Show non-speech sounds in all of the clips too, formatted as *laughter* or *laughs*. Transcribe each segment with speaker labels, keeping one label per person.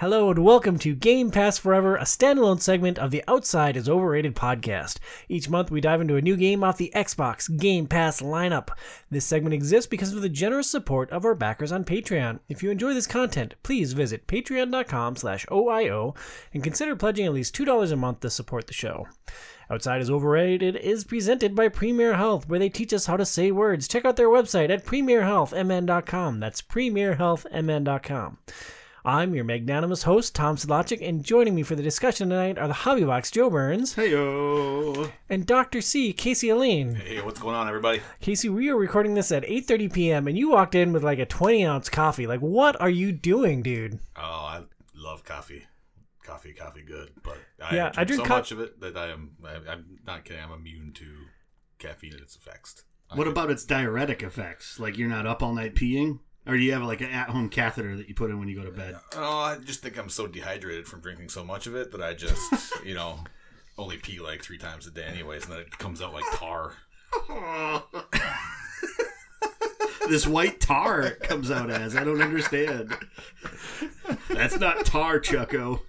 Speaker 1: Hello and welcome to Game Pass Forever, a standalone segment of the Outside is Overrated podcast. Each month we dive into a new game off the Xbox Game Pass lineup. This segment exists because of the generous support of our backers on Patreon. If you enjoy this content, please visit patreon.com slash OIO and consider pledging at least $2 a month to support the show. Outside is Overrated is presented by Premier Health, where they teach us how to say words. Check out their website at premierhealthmn.com. That's premierhealthmn.com. I'm your magnanimous host, Tom Sedlacek, and joining me for the discussion tonight are the Hobbybox Joe Burns
Speaker 2: Heyo.
Speaker 1: and Dr. C, Casey Aline.
Speaker 2: Hey, what's going on, everybody?
Speaker 1: Casey, we are recording this at 8.30 p.m., and you walked in with like a 20-ounce coffee. Like, what are you doing, dude?
Speaker 2: Oh, I love coffee. Coffee, coffee, good. But I
Speaker 1: Yeah,
Speaker 2: drink
Speaker 1: I drink
Speaker 2: so
Speaker 1: co-
Speaker 2: much of it that I am. I, I'm not kidding. I'm immune to caffeine and its effects. I
Speaker 3: What
Speaker 2: could-
Speaker 3: about its diuretic effects? Like you're not up all night peeing, or do you have like an at-home catheter that you put in when you go to bed?
Speaker 2: Oh, I just think I'm so dehydrated from drinking so much of it that I just, *laughs* you know, only pee like three times a day, anyways, and then it comes out like tar. *laughs*
Speaker 3: this white tar it comes out as. I don't understand. *laughs* That's not tar, Chucko.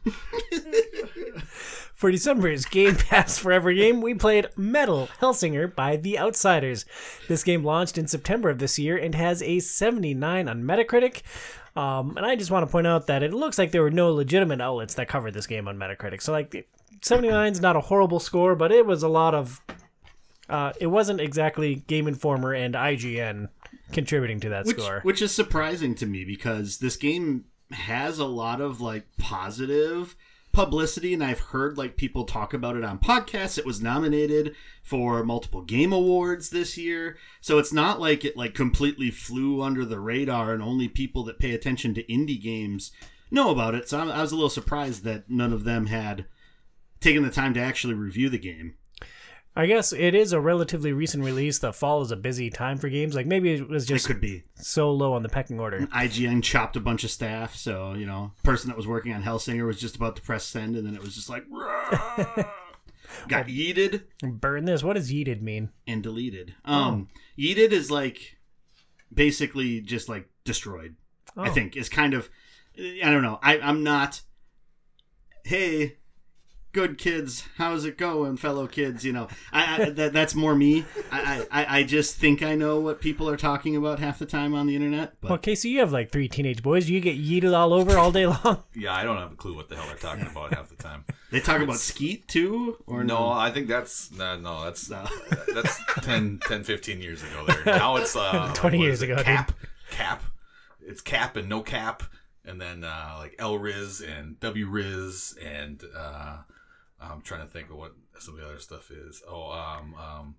Speaker 1: For December's Game *laughs* Pass Forever game, we played Metal Hellsinger by The Outsiders. This game launched in September of this year and has a 79 on Metacritic. Um, and I just want to point out that it looks like there were no legitimate outlets that covered this game on Metacritic. So, like, 79 is not a horrible score, but it was a lot of. Uh, it wasn't exactly Game Informer and IGN contributing to that
Speaker 3: Which,
Speaker 1: score.
Speaker 3: which is surprising to me because this game has a lot of like positive publicity and I've heard like people talk about it on podcasts. It was nominated for multiple game awards this year. So it's not like it like completely flew under the radar and only people that pay attention to indie games know about it. So I'm, was a little surprised that none of them had taken the time to actually review the game.
Speaker 1: I guess it is a relatively recent release. The fall is a busy time for games. Like, maybe it was
Speaker 3: It
Speaker 1: just
Speaker 3: could be.
Speaker 1: so low on the pecking order. *laughs*
Speaker 3: IGN chopped a bunch of staff, so you know, person that was working on Hellsinger was just about to press send, and then it was just like *laughs* got yeeted
Speaker 1: Burn this. What does yeeted mean?
Speaker 3: and deleted. Um, yeeted is like basically just like destroyed. I
Speaker 1: Oh.
Speaker 3: think is kind of I don't know. I I'm not. Hey. Good kids, how's it going, fellow kids? You know, I, I that, that's more me. I, I I just think I know what people are talking about half the time on the internet. But
Speaker 1: Well, Casey, you have like three teenage boys. You get yeeted all over all day long? *laughs*
Speaker 2: Yeah, I don't have a clue what the hell they're talking about half the time.
Speaker 3: They talk about skeet too, or
Speaker 2: No, I think that's no, no that's
Speaker 3: No.
Speaker 2: that's 10, 10, 15 years ago. There now it's uh, *laughs*
Speaker 1: 20
Speaker 2: what
Speaker 1: years
Speaker 2: is it?
Speaker 1: ago, dude.
Speaker 2: Cap, cap. It's cap and no cap, and then uh, like L Riz and W Riz, and uh, I'm trying to think of what some of the other stuff is. Oh, um, um,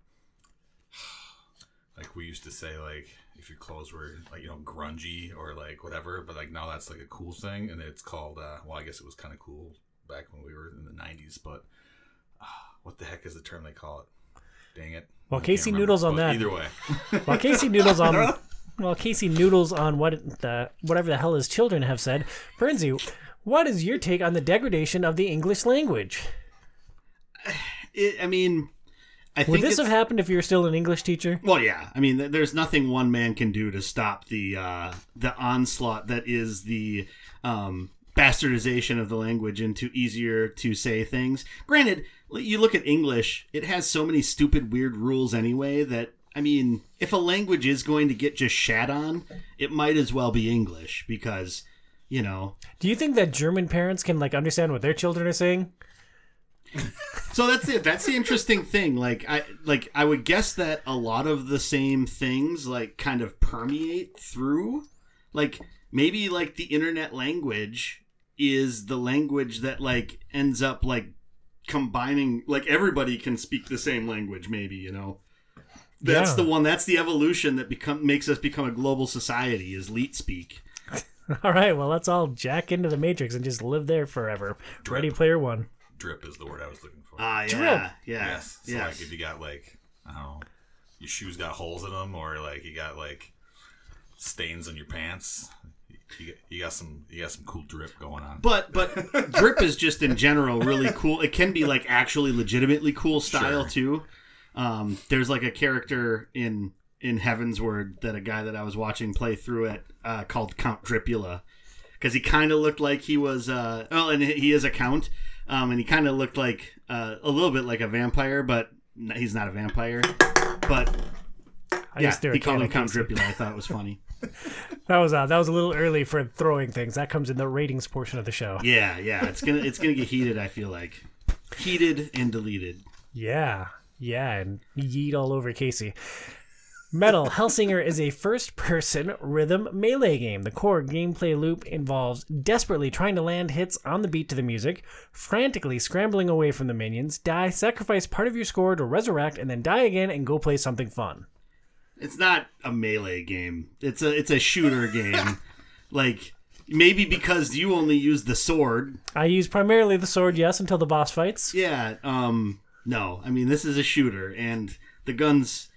Speaker 2: like we used to say, like if your clothes were like you know grungy or like whatever, but like now that's like a cool thing, and it's called. Uh, well, I guess it was kind of cool back when we were in the '90s, but uh, what the heck is the term they call it? Dang it.
Speaker 1: Well,
Speaker 2: I
Speaker 1: Casey Noodles on that.
Speaker 2: Either way,
Speaker 1: well, Casey noodles on, *laughs* while Casey noodles on what the whatever the hell his children have said, Bernsey, what is your take on the degradation of the English language? *sighs*
Speaker 3: it, I mean, I
Speaker 1: Would
Speaker 3: think
Speaker 1: this have happened if you were still an English teacher?
Speaker 3: well, yeah. I mean, there's nothing one man can do to stop the uh, the onslaught that is the um, bastardization of the language into easier to say things. Granted, you look at English; it has so many stupid, weird rules anyway that. I mean, if a language is going to get just shat on, it might as well be English because, you know,
Speaker 1: Do you think that German parents can like understand what their children are saying? *laughs*
Speaker 3: So that's it. That's the interesting thing. Like I like I would guess that a lot of the same things like kind of permeate through like maybe like the internet language is the language that like ends up like combining like everybody can speak the same language maybe, you know. That's
Speaker 1: Yeah.
Speaker 3: the one that's the evolution that become makes us become a global society is leet speak. *laughs*
Speaker 1: All right, well, let's all jack into the Matrix and just live there forever. Ready Player One.
Speaker 2: Drip is the word I was looking for.
Speaker 3: Ah yeah.
Speaker 1: Drip.
Speaker 3: Yeah.
Speaker 2: Yes. So
Speaker 3: yes.
Speaker 2: like if you got like I don't know, your shoes got holes in them, or like you got like stains on your pants, you got, you got some you got some cool drip going on.
Speaker 3: But but *laughs* drip is just in general really cool. It can be like actually legitimately cool style
Speaker 2: Sure.
Speaker 3: too. Um, there's like a character in in Heaven's Word that a guy that I was watching play through it uh, called Count Dripula, because he kind of looked like he was. Uh, oh, and he is a count, um, and he kind of looked like uh, a little bit like a vampire, but he's not a vampire. But
Speaker 1: I
Speaker 3: yeah,
Speaker 1: just threw a
Speaker 3: he called him Count
Speaker 1: Casey.
Speaker 3: Dripula. I thought it was funny. *laughs*
Speaker 1: That was uh, that was a little early for throwing things. That comes in the ratings portion of the show.
Speaker 3: Yeah, yeah, it's gonna it's gonna get heated. I feel like heated and deleted.
Speaker 1: Yeah, yeah, and yeet all over Casey. Metal Hellsinger is a first person rhythm melee game. The core gameplay loop involves desperately trying to land hits on the beat to the music, frantically scrambling away from the minions, die, sacrifice part of your score to resurrect, and then die again and go play something fun.
Speaker 3: It's not a melee game. It's a it's a shooter game. *laughs* like maybe because you only use the sword.
Speaker 1: I use primarily the sword, yes, until the boss fights.
Speaker 3: Yeah. Um. No, I mean this is a shooter, and the guns.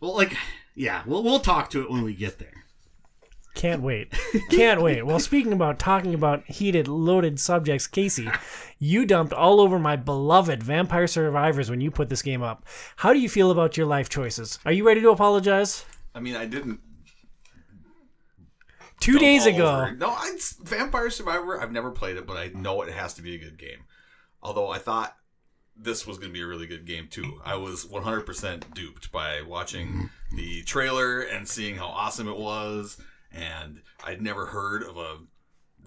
Speaker 3: Well, like, yeah, we'll we'll talk to it when we get there.
Speaker 1: Can't wait. Can't wait. Well, speaking about talking about heated, loaded subjects, Casey, you dumped all over my beloved Vampire Survivors when you put this game up. How do you feel about your life choices? Are you ready to apologize?
Speaker 2: I mean, I didn't.
Speaker 1: Two
Speaker 2: dump
Speaker 1: days ago,
Speaker 2: over. No, I, Vampire Survivor. I've never played it, but I know it has to be a good game. Although I thought this was going to be a really good game too. I was 100% duped by watching the trailer and seeing how awesome it was. And I'd never heard of a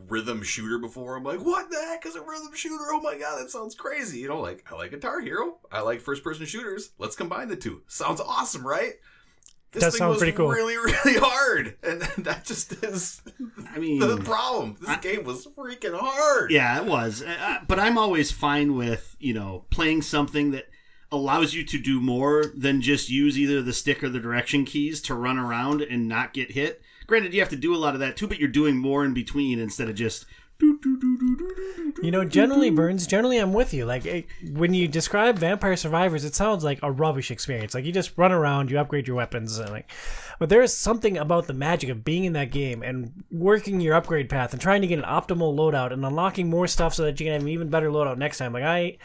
Speaker 2: rhythm shooter before. I'm like, what the heck is a rhythm shooter? Oh my god, that sounds crazy. You know, like I like Guitar Hero. I like first person shooters. Let's combine the two. Sounds awesome, right? This
Speaker 1: Does
Speaker 2: thing
Speaker 1: sound
Speaker 2: was
Speaker 1: pretty cool.
Speaker 2: really, *laughs* really hard, and *laughs* that just is
Speaker 3: I mean,
Speaker 2: the problem. This game was freaking hard.
Speaker 3: Yeah, it was. Uh, but I'm always fine with, you know, playing something that allows you to do more than just use either the stick or the direction keys to run around and not get hit. Granted, you have to do a lot of that too, but you're doing more in between instead of just.
Speaker 1: You know, generally, Burns, generally I'm with you. Like, it, when you describe Vampire Survivors, it sounds like a rubbish experience. Like, you just run around, you upgrade your weapons, and like, but there is something about the magic of being in that game and working your upgrade path and trying to get an optimal loadout and unlocking more stuff so that you can have an even better loadout next time. Like, I.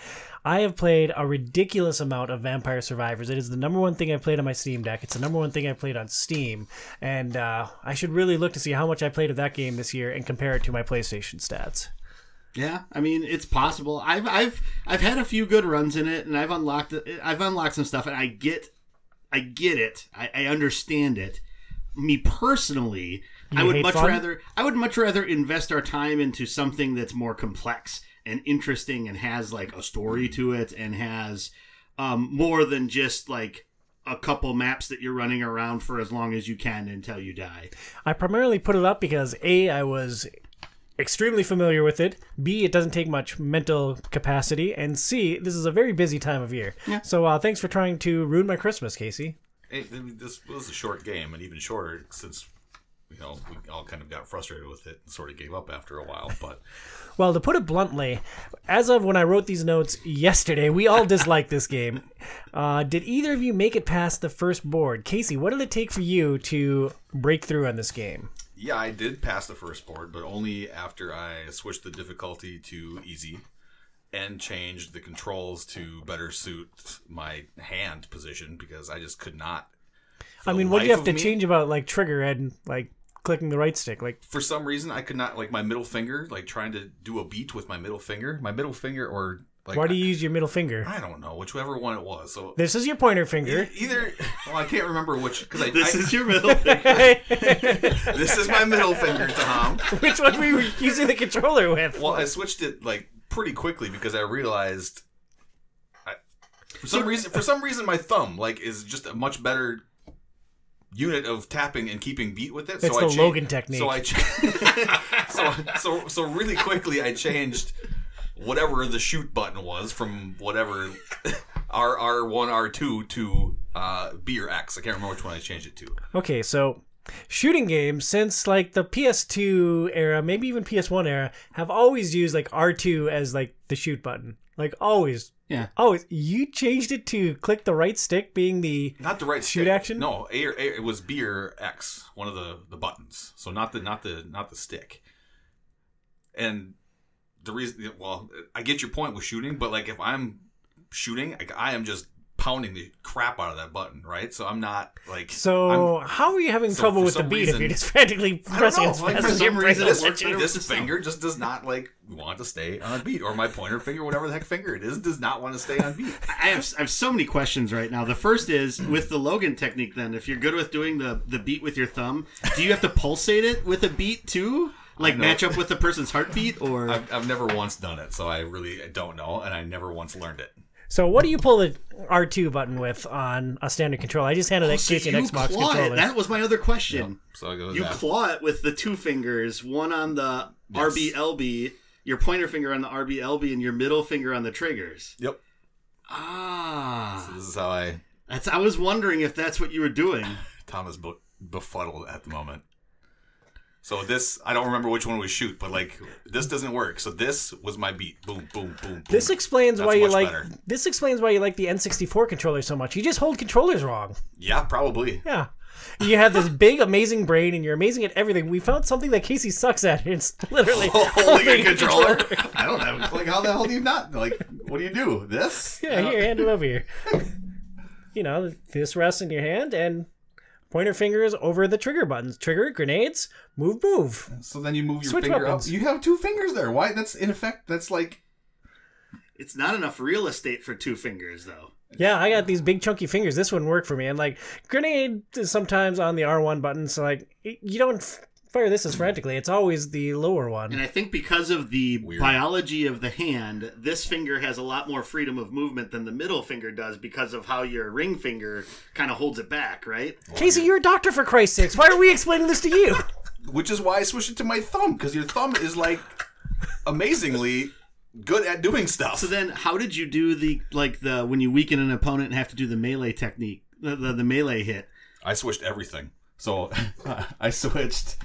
Speaker 1: I have played a ridiculous amount of Vampire Survivors. It is the number one thing I've played on my Steam Deck. It's the number one thing I've played on Steam, and uh, I should really look to see how much I played of that game this year and compare it to my PlayStation stats.
Speaker 3: Yeah, I mean it's possible. I've I've I've had a few good runs in it, and I've unlocked I've unlocked some stuff, and I get I get it. I, I understand it. Me personally, I would much
Speaker 1: fun?
Speaker 3: rather I would much rather invest our time into something that's more complex and interesting and has like a story to it and has um, more than just like a couple maps that you're running around for as long as you can until you die.
Speaker 1: I primarily put it up because A, I was extremely familiar with it. B, it doesn't take much mental capacity. And C, this is a very busy time of year. Yeah. So uh, thanks for trying to ruin my Christmas, Casey.
Speaker 2: Hey, I mean, this was a short game, and even shorter since you know we all kind of got frustrated with it and sort of gave up after a while. But *laughs*
Speaker 1: Well, to put it bluntly, as of when I wrote these notes yesterday, we all disliked this game. Uh, did either of you make it past the first board? Casey, what did it take for you to break through on this game?
Speaker 2: Yeah, I did pass the first board, but only after I switched the difficulty to easy and changed the controls to better suit my hand position because I just could not.
Speaker 1: I mean, what do you have to
Speaker 2: me-
Speaker 1: change about like trigger and like clicking the right stick? Like,
Speaker 2: For some reason, I could not like my middle finger, like trying to do a beat with my middle finger. My middle finger, or like
Speaker 1: why do you use your middle finger?
Speaker 2: I don't know whichever one it was. So
Speaker 1: This is your pointer finger.
Speaker 2: either well, I can't remember which because I,
Speaker 3: This
Speaker 2: I-
Speaker 3: is your middle finger. *laughs*
Speaker 2: this is my middle finger, Tom. *laughs*
Speaker 1: Which one were you using the controller with?
Speaker 2: Well, I switched it like pretty quickly because I realized, I, for some reason, for some reason, my thumb like is just a much better unit of tapping and keeping beat with it.
Speaker 1: It's
Speaker 2: so I
Speaker 1: the
Speaker 2: cha-
Speaker 1: Logan technique.
Speaker 2: So I, cha- *laughs* so so so really quickly, I changed whatever the shoot button was from whatever *laughs* R R one R two to uh, B or X. I can't remember which one I changed it to.
Speaker 1: Okay, so shooting games since like the PS2 era, maybe even PS1 era, have always used like R2 as like the shoot button. Like always.
Speaker 3: Yeah.
Speaker 1: Always. You changed it to click the right stick being the
Speaker 2: Not the right
Speaker 1: Shoot
Speaker 2: stick.
Speaker 1: action?
Speaker 2: No, A or A. It was B or X, one of the the buttons. So not the not the not the stick. And the reason, well, I get your point with shooting, but like if I'm shooting, like, I am just pounding the crap out of that button, right? So I'm not like
Speaker 1: So how are you having
Speaker 2: so
Speaker 1: trouble with the
Speaker 2: some
Speaker 1: beat if you're just frantically pressing?
Speaker 2: I don't
Speaker 1: pressing
Speaker 2: know,
Speaker 1: as
Speaker 2: like, for
Speaker 3: some reason
Speaker 1: will
Speaker 3: it
Speaker 1: let
Speaker 3: works
Speaker 1: you?
Speaker 3: better
Speaker 2: this
Speaker 3: with the thumb.
Speaker 2: finger just does not like want to stay on a beat, or my pointer finger, whatever the heck finger it is, does not want to stay on beat.
Speaker 3: I have I have so many questions right now. The first is with the Logan technique. Then, if you're good with doing the the beat with your thumb, do you have to pulsate it with a beat too? Like match up with the person's heartbeat, or
Speaker 2: I've, I've never once done it, so I really don't know, and I never once learned it.
Speaker 1: So what do you pull the R2 button with on a standard controller? I just handed that
Speaker 3: So
Speaker 1: Casey
Speaker 3: you
Speaker 1: an Xbox
Speaker 3: claw
Speaker 1: controller.
Speaker 3: it. That was my other question.
Speaker 2: So I go
Speaker 3: You
Speaker 2: that.
Speaker 3: claw it with the two fingers, one on the
Speaker 2: Yes.
Speaker 3: RBLB, your pointer finger on the RBLB, and your middle finger on the triggers.
Speaker 2: Yep.
Speaker 3: Ah,
Speaker 2: This is how I.
Speaker 3: that's. I was wondering if that's what you were doing. *sighs*
Speaker 2: Tom is bu- befuddled at the moment. So this, I don't remember which one we shoot, but like this doesn't work. So this was my beat. Boom, boom, boom, boom.
Speaker 1: this explains
Speaker 2: That's
Speaker 1: why you like
Speaker 2: better.
Speaker 1: this explains why you like the N64 controller so much. You just hold controllers wrong.
Speaker 2: Yeah, probably.
Speaker 1: Yeah. You have this big, amazing brain, and you're amazing at everything. We found something that Casey sucks at. It's literally *laughs*
Speaker 2: Holding a controller. I don't have. Like, how the hell do you not? Like, what do you do? This?
Speaker 1: Yeah, here, hand it over here. *laughs* You know, this rests in your hand, and pointer fingers over the trigger buttons. Trigger, grenades, move, move.
Speaker 2: So then you move your
Speaker 1: Switch
Speaker 2: finger
Speaker 1: weapons.
Speaker 2: up. You have two fingers there. Why? That's in effect. That's like.
Speaker 3: It's not enough real estate for two fingers, though.
Speaker 1: Yeah, I got these big chunky fingers. This wouldn't work for me. And like grenade is sometimes on the R1 button, so like you don't f- fire this as frantically. It's always the lower one.
Speaker 3: And I think because of the
Speaker 2: Weird.
Speaker 3: biology of the hand, this finger has a lot more freedom of movement than the middle finger does because of how your ring finger kind of holds it back, right?
Speaker 1: Oh, Casey, you're a doctor for Christ's sakes. Why are we explaining this to you? *laughs*
Speaker 2: Which is why I switched it to my thumb because your thumb is like amazingly good at doing stuff.
Speaker 3: So then, how did you do the like the when you weaken an opponent and have to do the melee technique, the the, the melee hit?
Speaker 2: I switched everything. So *laughs* I switched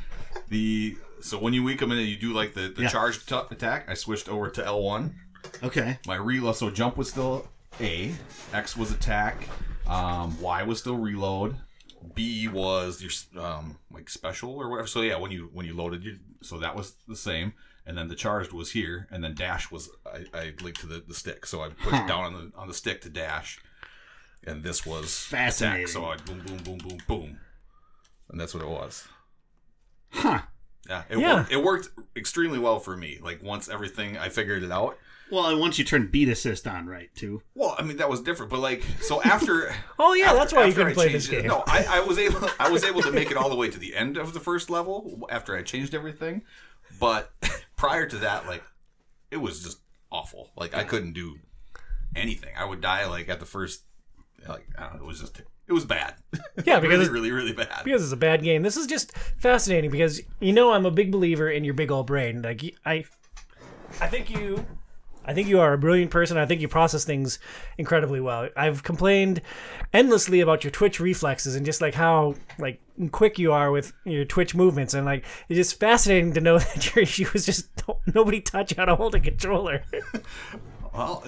Speaker 2: the so when you weaken them and you do like the, the
Speaker 3: Yeah.
Speaker 2: charge t- attack, I switched over to L one.
Speaker 3: Okay,
Speaker 2: My reload so jump was still A, X was attack, um, Y was still reload, B was your um, like special or whatever. So yeah, when you when you loaded you so that was the same. And then the charged was here, and then dash was I, I linked to the, the stick, so I pushed it down on the on the stick to dash, and this was
Speaker 3: Fascinating.
Speaker 2: attack. So I boom boom boom boom boom, and that's what it was.
Speaker 3: Huh?
Speaker 2: Yeah, it
Speaker 1: Yeah.
Speaker 2: worked. It worked extremely well for me. Like once everything I figured it out.
Speaker 3: Well, and once you turn beat assist on, right? Too.
Speaker 2: Well, I mean that was different, but like so after. *laughs*
Speaker 1: Oh yeah,
Speaker 2: after-
Speaker 1: that's why you couldn't
Speaker 2: I
Speaker 1: play this
Speaker 2: it-
Speaker 1: game.
Speaker 2: No, I, I was able. I was able to make it all the way to the end of the first level after I changed everything, but prior to that, like it was just awful. Like I couldn't do anything. I would die like at the first. Like I don't know, it was just it was bad. *laughs*
Speaker 1: Yeah, *laughs* because
Speaker 2: really,
Speaker 1: it's-
Speaker 2: really, really bad.
Speaker 1: because it's a bad game. This is just fascinating because you know I'm a big believer in your big old brain. Like I, I think you, I think you are a brilliant person. I think you process things incredibly well. I've complained endlessly about your twitch reflexes and just like how like quick you are with your twitch movements and like it's just fascinating to know *laughs* that your issue is just nobody touch how to hold a controller.
Speaker 2: Well,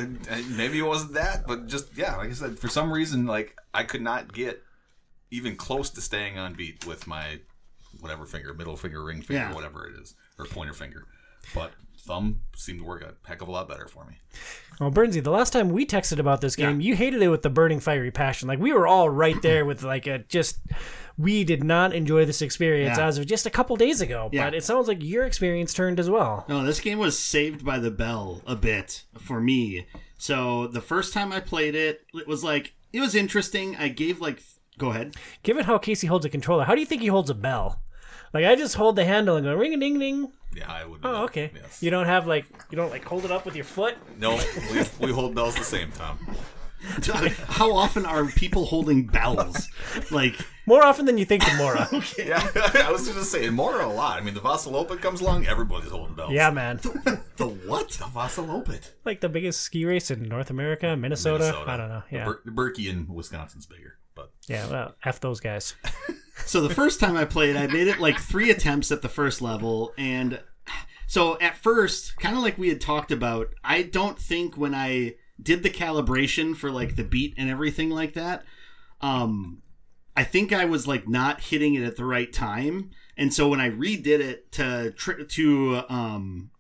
Speaker 2: maybe it wasn't that, but just yeah, like I said, for some reason, like I could not get even close to staying on beat with my whatever finger, middle finger, ring finger,
Speaker 3: Yeah.
Speaker 2: whatever it is, or pointer finger. But thumb seemed to work a heck of a lot better for me.
Speaker 1: Well, Bernsey, the last time we texted about this game, you hated it with the burning fiery passion. Like we were all right there with like a just we did not enjoy this experience
Speaker 3: Yeah.
Speaker 1: as of just a couple days ago.
Speaker 3: Yeah.
Speaker 1: But it sounds like your experience turned as well.
Speaker 3: No, this game was saved by the bell a bit for me. So the first time I played it, it was like it was interesting. I gave like go ahead.
Speaker 1: Given how Casey holds a controller, how do you think he holds a bell? Like I just hold the handle and go ring a ding ding.
Speaker 2: Yeah, I would. do
Speaker 1: Oh,
Speaker 2: that.
Speaker 1: okay.
Speaker 2: Yes.
Speaker 1: You don't have like you don't like hold it up with your foot.
Speaker 2: no, we, we hold bells the same, Tom.
Speaker 3: How often are people holding bells? Like
Speaker 1: More often than you think, Mora. *laughs*
Speaker 2: Yeah, *laughs* I was just saying more a lot. I mean, the Vasaloppet comes along, everybody's holding bells.
Speaker 1: yeah, man.
Speaker 3: the what?
Speaker 2: the Vasaloppet.
Speaker 1: Like the biggest ski race in North America, Minnesota.
Speaker 2: Minnesota.
Speaker 1: I don't know.
Speaker 2: The
Speaker 1: Yeah.
Speaker 2: Ber- Birkie in Wisconsin's bigger, but
Speaker 1: Yeah, well, F those guys. *laughs*
Speaker 3: So the first time I played, I made it like three attempts at the first level, and so at first, kind of like we had talked about, I don't think when I did the calibration for like the beat and everything like that, um, I think I was like not hitting it at the right time, and so when I redid it to tr- to um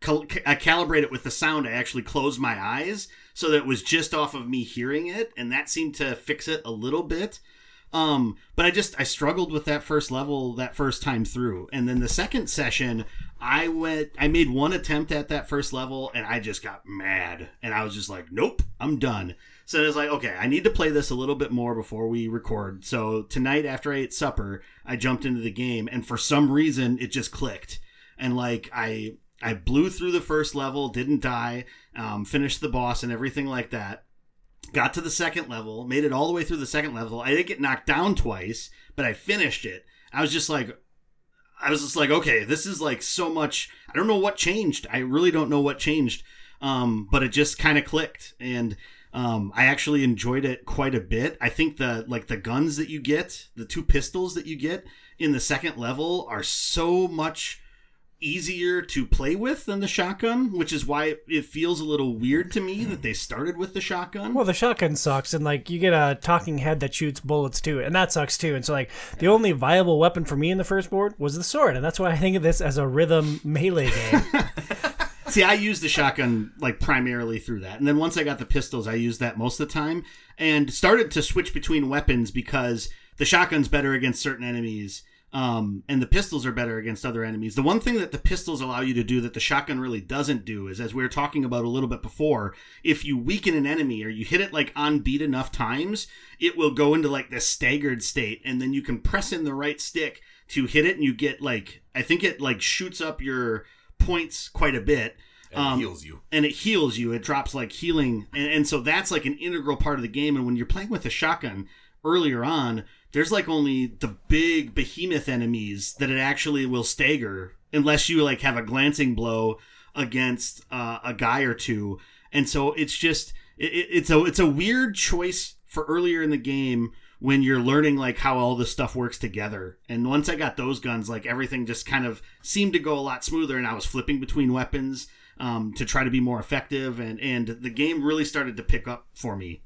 Speaker 3: cal- I calibrate it with the sound, I actually closed my eyes so that was just off of me hearing it, and that seemed to fix it a little bit. Um, but I just I struggled with that first level that first time through, and then the second session, I went I made one attempt at that first level, and I just got mad, and I was just like, nope, I'm done. So it was like, okay, I need to play this a little bit more before we record. So tonight after I ate supper, I jumped into the game, and for some reason it just clicked, and like I I blew through the first level, didn't die, um, finished the boss and everything like that got to the second level, made it all the way through the second level. I didn't get knocked down twice, but I finished it. I was just like, I was just like, okay, this is like so much. I don't know what changed. I really don't know what changed. Um, but it just kind of clicked, and um, I actually enjoyed it quite a bit. I think the like the guns that you get, the two pistols that you get in the second level, are so much easier to play with than the shotgun, which is why it feels a little weird to me that they started with the shotgun.
Speaker 1: Well, the shotgun sucks, and like you get a talking head that shoots bullets too, and that sucks too. And so, like, the only viable weapon for me in the first board was the sword, and that's why I think of this as a rhythm melee game. *laughs*
Speaker 3: See, I used the shotgun like primarily through that. And then once I got the pistols, I used that most of the time and started to switch between weapons because the shotgun's better against certain enemies. Um, and the pistols are better against other enemies. The one thing that the pistols allow you to do that the shotgun really doesn't do is, as we were talking about a little bit before, if you weaken an enemy or you hit it like on beat enough times, it will go into like this staggered state, and then you can press in the right stick to hit it, and you get like I think it like shoots up your points quite a bit
Speaker 2: And
Speaker 3: Um,
Speaker 2: it heals you.
Speaker 3: and it heals you. It drops like healing, and, and so that's like an integral part of the game. And when you're playing with a shotgun earlier on, there's like only the big behemoth enemies that it actually will stagger, unless you like have a glancing blow against uh, a guy or two. And so it's just it, it- it's a it's a weird choice for earlier in the game when you're learning like how all this stuff works together. And once I got those guns, like everything just kind of seemed to go a lot smoother, and I was flipping between weapons um, to try to be more effective, and and the game really started to pick up for me.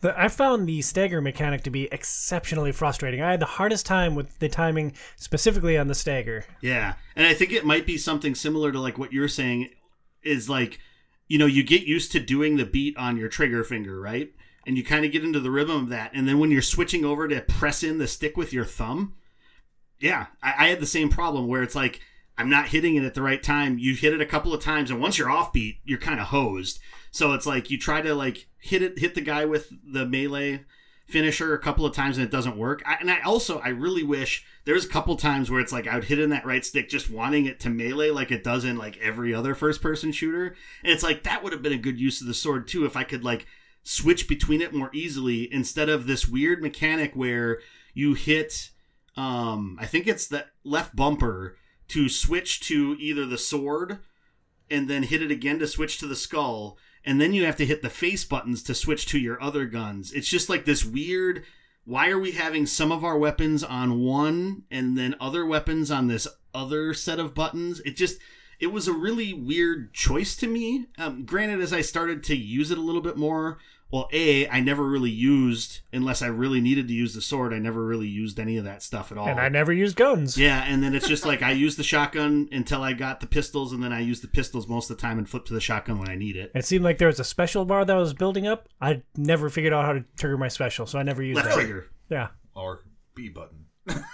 Speaker 1: The, I found the stagger mechanic to be exceptionally frustrating. I had the hardest time with the timing, specifically on the stagger.
Speaker 3: Yeah, and I think it might be something similar to like what you're saying is like you know you get used to doing the beat on your trigger finger, right? And you kind of get into the rhythm of that, and then when you're switching over to press in the stick with your thumb, yeah, I, I had the same problem where it's like I'm not hitting it at the right time. You hit it a couple of times, and once you're off beat, you're kind of hosed. So it's like you try to like hit it, hit the guy with the melee finisher a couple of times, and it doesn't work. I, and I also I really wish there's a couple times where it's like I would hit in that right stick, just wanting it to melee like it does in like every other first person shooter, and it's like that would have been a good use of the sword too if I could like switch between it more easily instead of this weird mechanic where you hit um I think it's the left bumper to switch to either the sword and then hit it again to switch to the skull and then you have to hit the face buttons to switch to your other guns. It's just like this weird why are we having some of our weapons on one and then other weapons on this other set of buttons? It just it was a really weird choice to me. Um, granted, as I started to use it a little bit more, well, a I never really used unless I really needed to use the sword. I never really used any of that stuff at all.
Speaker 1: And I never used guns.
Speaker 3: Yeah, and then it's just like I used the shotgun until I got the pistols, and then I used the pistols most of the time and flip to the shotgun when I need it.
Speaker 1: It seemed like there was a special bar that was building up. I never figured out how to trigger my special, so I never used
Speaker 3: Left
Speaker 1: that.
Speaker 3: trigger.
Speaker 1: Yeah.
Speaker 2: Or B button. *laughs*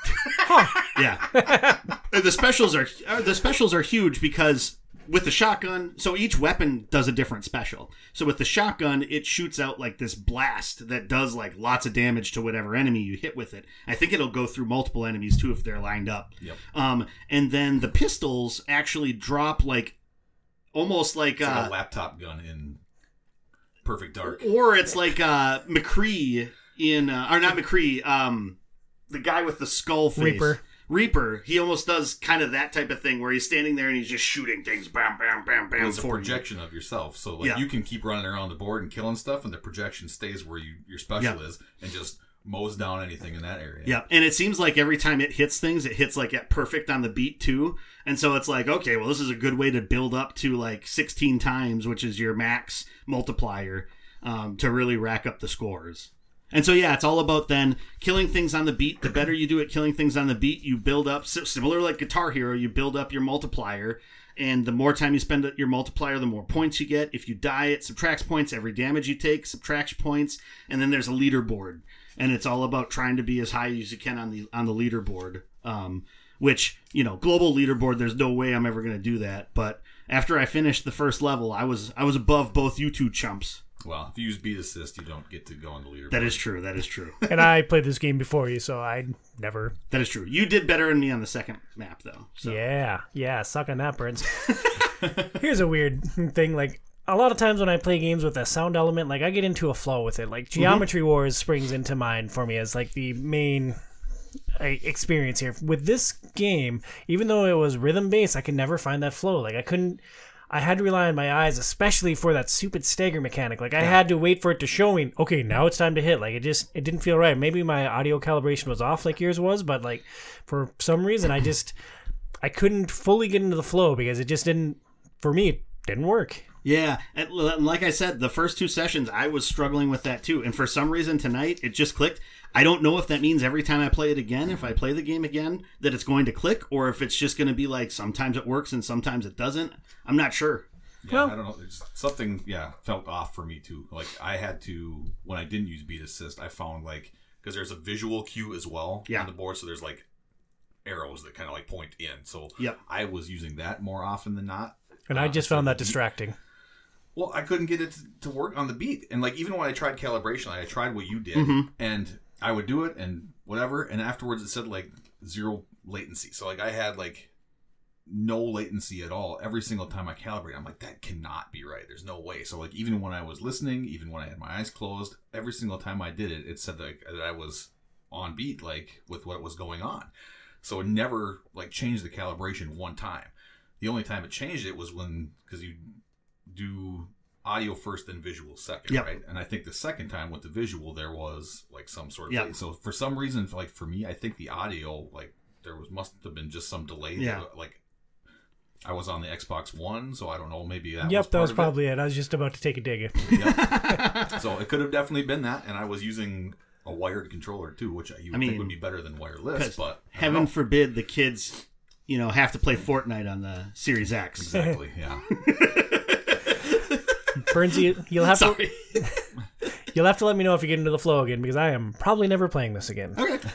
Speaker 3: Yeah, *laughs* the specials are uh, the specials are huge because with the shotgun, so each weapon does a different special. So with the shotgun, it shoots out like this blast that does like lots of damage to whatever enemy you hit with it. I think it'll go through multiple enemies too if they're lined up.
Speaker 2: Yep.
Speaker 3: Um, and then the pistols actually drop like almost like,
Speaker 2: like
Speaker 3: uh,
Speaker 2: a laptop gun in Perfect Dark.
Speaker 3: or it's like uh McCree in uh, or not McCree, um the guy with the skull face.
Speaker 1: Reaper.
Speaker 3: Reaper, he almost does kind of that type of thing where he's standing there and he's just shooting things, bam, bam, bam, bam.
Speaker 2: It's a
Speaker 3: for you.
Speaker 2: projection of yourself, so like
Speaker 3: Yeah.
Speaker 2: you can keep running around the board and killing stuff, and the projection stays where you your special
Speaker 3: Yeah.
Speaker 2: is, and just mows down anything in that area.
Speaker 3: Yeah, and it seems like every time it hits things, it hits like at perfect on the beat too. And so it's like, okay, well, this is a good way to build up to like 16 times, which is your max multiplier, um, to really rack up the scores. And so yeah, it's all about then killing things on the beat. The better you do at killing things on the beat, you build up. Similar like Guitar Hero, you build up your multiplier, and the more time you spend at your multiplier, the more points you get. If you die, it subtracts points. Every damage you take subtracts points, and then there's a leaderboard, and it's all about trying to be as high as you can on the on the leaderboard. Um, which you know, global leaderboard. There's no way I'm ever going to do that. But after I finished the first level, I was I was above both you two chumps.
Speaker 2: Well, if you use beat assist, you don't get to go on the leaderboard.
Speaker 3: That is true. That is true.
Speaker 1: and I played this game before you, so I never.
Speaker 3: that is true. You did better than me on the second map, though. So.
Speaker 1: Yeah, yeah, suck on that, Burns. Here's a weird thing. Like a lot of times when I play games with a sound element, like I get into a flow with it. Like Geometry Wars springs into mind for me as like the main uh, experience here. With this game, even though it was rhythm based, I could never find that flow. Like I couldn't. I had to rely on my eyes, especially for that stupid stagger mechanic. Like I had to wait for it to show me, okay, now it's time to hit. Like it just it didn't feel right. Maybe my audio calibration was off like yours was, but like for some reason I just I couldn't fully get into the flow because it just didn't for me it didn't work.
Speaker 3: Yeah, and like I said, the first two sessions I was struggling with that too, and for some reason tonight it just clicked. I don't know if that means every time I play it again, if I play the game again, that it's going to click, or if it's just going to be like sometimes it works and sometimes it doesn't. I'm not sure.
Speaker 2: Yeah,
Speaker 1: Well-
Speaker 2: I don't know. There's something, yeah, felt off for me too. Like I had to when I didn't use beat assist, I found like because there's a visual cue as well
Speaker 3: Yeah.
Speaker 2: on the board, so there's like arrows that kind of like point in. So
Speaker 3: Yep.
Speaker 2: I was using that more often than not.
Speaker 1: And I
Speaker 2: Uh,
Speaker 1: just
Speaker 2: so
Speaker 1: found that
Speaker 2: the beat-
Speaker 1: distracting.
Speaker 2: Well, I couldn't get it to, to work on the beat, and like even when I tried calibration, I tried what you did,
Speaker 3: Mm-hmm.
Speaker 2: and I would do it and whatever, and afterwards it said like zero latency. So like I had like no latency at all every single time I calibrate. I'm like that cannot be right. There's no way. So like even when I was listening, even when I had my eyes closed, every single time I did it, it said that, that I was on beat like with what was going on. So it never like changed the calibration one time. The only time it changed it was when because you do audio first then visual second,
Speaker 3: Yep.
Speaker 2: right? And I think the second time with the visual there was like some sort of
Speaker 3: Yep.
Speaker 2: so for some reason like for me I think the audio like there was must have been just some delay.
Speaker 3: Yeah.
Speaker 2: that, like I was on the Xbox One, so I don't know. Maybe that.
Speaker 1: yep,
Speaker 2: was
Speaker 1: that was
Speaker 2: of it.
Speaker 1: probably it. I was just about to take a dig. *laughs*
Speaker 2: So it could have definitely been that, and I was using a wired controller too, which you would
Speaker 3: mean,
Speaker 2: think would be better than wireless. But I
Speaker 3: heaven forbid the kids, you know, have to play Fortnite on the Series X.
Speaker 2: exactly, yeah. *laughs*
Speaker 1: Burns, you, you'll have to *laughs* *laughs* you'll have to let me know if you get into the flow again because I am probably never playing this again.
Speaker 3: okay.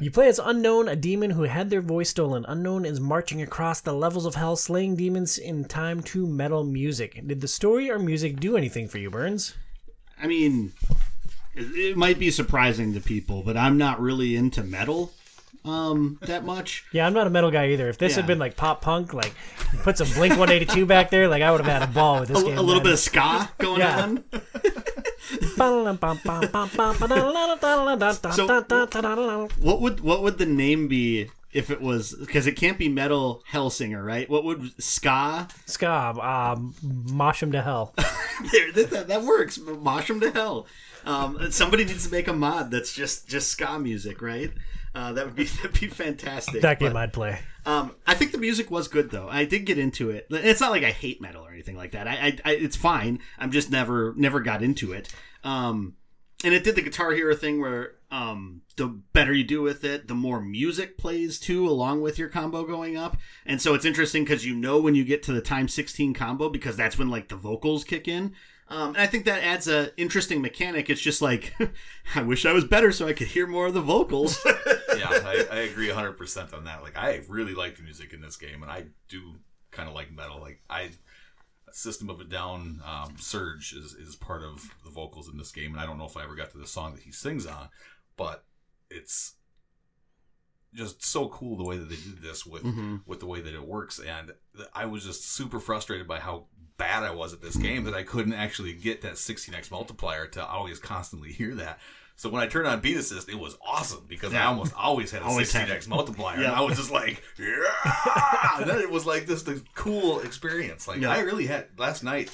Speaker 1: You play as Unknown, a demon who had their voice stolen. Unknown is marching across the levels of hell, slaying demons in time to metal music. Did the story or music do anything for you, Burns?
Speaker 3: I mean, it might be surprising to people, but I'm not really into metal um that much. *laughs*
Speaker 1: Yeah, I'm not a metal guy either. If this had been like pop punk, like put some Blink 182 back there, like I would have had a ball with
Speaker 3: A,
Speaker 1: this
Speaker 3: a
Speaker 1: game.
Speaker 3: little
Speaker 1: man.
Speaker 3: bit of ska going
Speaker 1: Yeah.
Speaker 3: on. *laughs*
Speaker 1: So,
Speaker 3: What would what would the name be if it was because it can't be metal Hellsinger, right? What would ska?
Speaker 1: Ska, um, mosh him to hell.
Speaker 3: There, that, that, works. Mosh them to hell. Um, somebody needs to make a mod that's just just ska music, right? Uh, that would be *laughs* that'd be fantastic.
Speaker 1: That game
Speaker 3: But,
Speaker 1: I'd play.
Speaker 3: um, I think the music was good though. I did get into it. It's not like I hate metal or anything like that. I, I, I it's fine. I'm just never never got into it. Um, and it did the Guitar Hero thing where um, the better you do with it, the more music plays too, along with your combo going up. And so it's interesting because you know when you get to the time 16 combo because that's when like the vocals kick in. Um, and I think that adds a interesting mechanic. It's just like *laughs* I wish I was better so I could hear more of the vocals. *laughs*
Speaker 2: yeah, I, I agree 100% on that. Like, I really like the music in this game, and I do kind of like metal. Like, I. System of a Down, um, Serj is, is part of the vocals in this game, and I don't know if I ever got to the song that he sings on, but it's just so cool the way that they did this with with the way that it works. And I was just super frustrated by how bad I was at this game that I couldn't actually get that 16x multiplier to always constantly hear that. So when I turned on Beat Assist, it was awesome because I almost always had a
Speaker 3: Always had
Speaker 2: 16x multiplier.
Speaker 3: Yeah.
Speaker 2: And I was just like, yeah! and then it was like this the cool experience. Like
Speaker 3: Yeah.
Speaker 2: I really had last night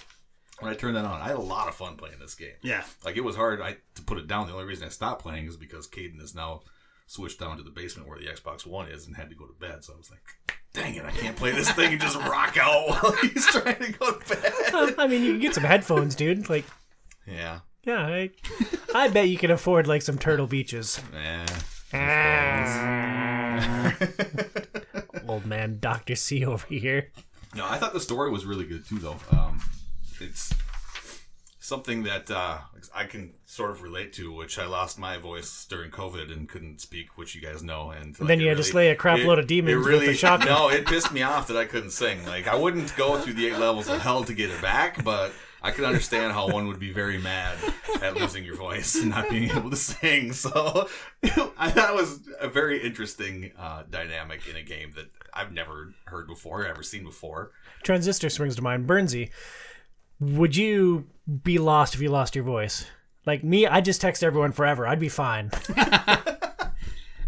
Speaker 2: when I turned that on, I had a lot of fun playing this game.
Speaker 3: yeah.
Speaker 2: Like it was hard I, to put it down. The only reason I stopped playing is because Caden is now switched down to the basement where the Xbox One is and had to go to bed. So I was like, dang it, I can't play this thing and just rock out while *laughs* he's trying to go to bed. *laughs*
Speaker 1: I mean, you can get some headphones, dude. Like,
Speaker 2: Yeah.
Speaker 1: Yeah, I, I bet you can afford like some Turtle Beaches.
Speaker 2: Eh.
Speaker 1: Old man Doctor C over here.
Speaker 2: No, I thought the story was really good too, though. Um, it's something that uh, I can sort of relate to, which I lost my voice during COVID and couldn't speak, which you guys know. And like,
Speaker 1: then you had to slay a crap
Speaker 2: it-
Speaker 1: load of demons
Speaker 2: it
Speaker 1: with a shotgun.
Speaker 2: No, it pissed me off that I couldn't sing. Like I wouldn't go through the eight levels of hell to get it back, but I can understand how one would be very mad at losing your voice and not being able to sing. *laughs* So I thought it was a very interesting uh, dynamic in a game that I've never heard before, ever seen before.
Speaker 1: Transistor springs to mind. Burnsy, would you be lost if you lost your voice? Like me, I just text everyone forever. I'd be fine. *laughs*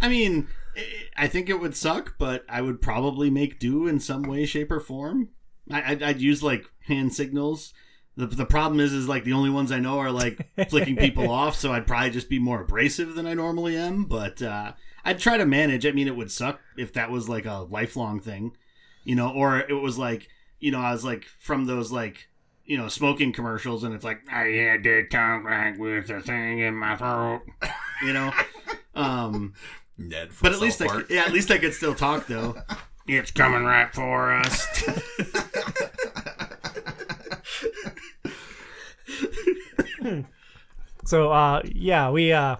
Speaker 3: I mean, I- I think it would suck, but I would probably make do in some way, shape, or form. I'd, I'd use like hand signals. The, the problem is, is like the only ones I know are like flicking people *laughs* off, so I'd probably just be more abrasive than I normally am. But uh, I'd try to manage. I mean, it would suck if that was like a lifelong thing, you know, or it was like, you know, I was like from those like, you know, smoking commercials, and it's like I had to talk like with a thing in my throat, you know. Um,
Speaker 2: Ned,
Speaker 3: but at least I could, yeah, at least I could still talk though. *laughs* it's coming right for us. *laughs*
Speaker 1: So uh yeah, we uh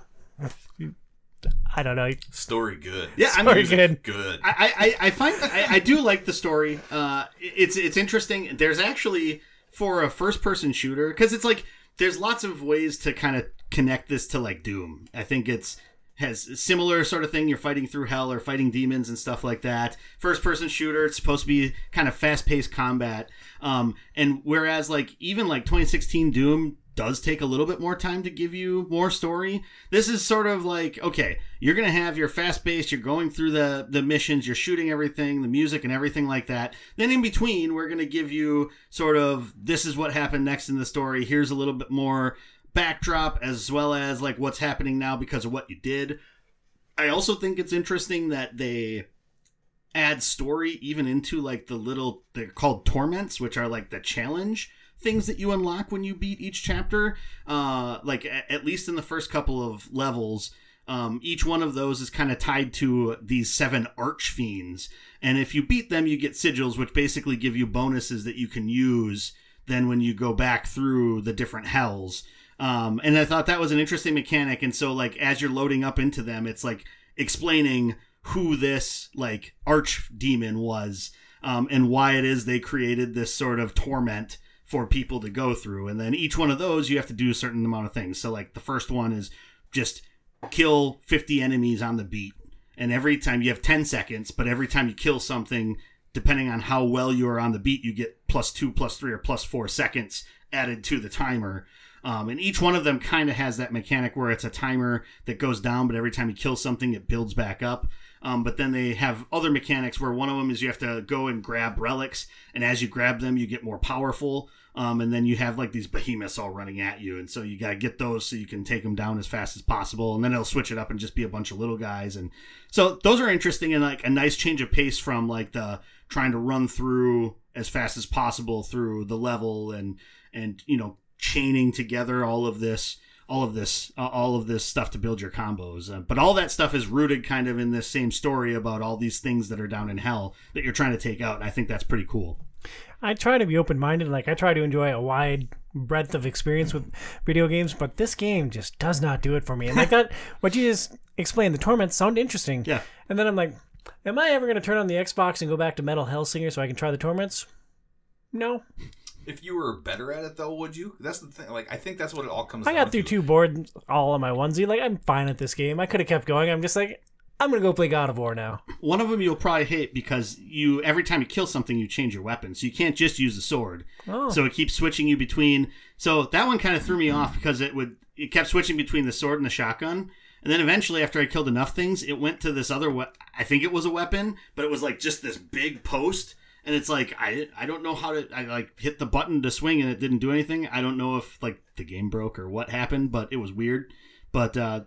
Speaker 1: I don't know.
Speaker 2: story good.
Speaker 3: Yeah, I
Speaker 1: Sorry,
Speaker 3: mean,
Speaker 1: good.
Speaker 2: good.
Speaker 3: I, I, I find I, I do like the story. Uh, it's it's interesting. There's actually for a first person shooter because it's like there's lots of ways to kind of connect this to like Doom. I think it's has a similar sort of thing. You're fighting through hell or fighting demons and stuff like that. First person shooter. It's supposed to be kind of fast paced combat. Um, and whereas like even like 2016 Doom does take a little bit more time to give you more story. This is sort of like okay, you're gonna have your fast pace. You're going through the the missions. You're shooting everything, the music and everything like that. Then in between, we're gonna give you sort of this is what happened next in the story. Here's a little bit more backdrop as well as like what's happening now because of what you did. I also think it's interesting that they add story even into like the little they're called torments, which are like the challenge things that you unlock when you beat each chapter. Uh, like at least in the first couple of levels, um, each one of those is kind of tied to these seven arch fiends, and if you beat them, you get sigils, which basically give you bonuses that you can use then when you go back through the different hells. Um, and I thought that was an interesting mechanic. And so, like, as you're loading up into them, it's like explaining who this like arch demon was um, and why it is they created this sort of torment for people to go through. And then each one of those, you have to do a certain amount of things. So, like, the first one is just kill 50 enemies on the beat. And every time you have 10 seconds, but every time you kill something, depending on how well you are on the beat, you get plus two, plus three, or plus four seconds added to the timer. Um, and each one of them kind of has that mechanic where it's a timer that goes down, but every time you kill something, it builds back up. Um, but then they have other mechanics where one of them is you have to go and grab relics, and as you grab them, you get more powerful. Um, and then you have like these behemoths all running at you, and so you got to get those so you can take them down as fast as possible. And then it'll switch it up and just be a bunch of little guys. And so those are interesting and like a nice change of pace from like the trying to run through as fast as possible through the level and and you know chaining together all of this all of this uh, all of this stuff to build your combos uh, but all that stuff is rooted kind of in this same story about all these things that are down in hell that you're trying to take out and i think that's pretty cool
Speaker 1: I try to be open minded. Like I try to enjoy a wide breadth of experience with video games, but this game just does not do it for me. And like that, *laughs* what you just explained, the torments sound interesting.
Speaker 3: Yeah.
Speaker 1: And then I'm like, am I ever going to turn on the Xbox and go back to Metal Hellsinger so I can try the torments? No.
Speaker 2: If you were better at it, though, would you? That's the thing. Like, I think that's what it all comes.
Speaker 1: I
Speaker 2: down
Speaker 1: got through
Speaker 2: to.
Speaker 1: two boards all on my onesie. Like I'm fine at this game. I could have kept going. I'm just like, I'm gonna go play God of War now.
Speaker 3: one of them you'll probably hate because you every time you kill something you change your weapon. So you can't just use the sword.
Speaker 1: Oh.
Speaker 3: so it keeps switching you between so that one kind of threw me off because it would it kept switching between the sword and the shotgun. And then eventually after i killed enough things it went to this other we- i think it was a weapon but it was like just this big post. And it's like i i don't know how to i like hit the button to swing and it didn't do anything. I don't know if like the game broke or what happened but it was weird. But uh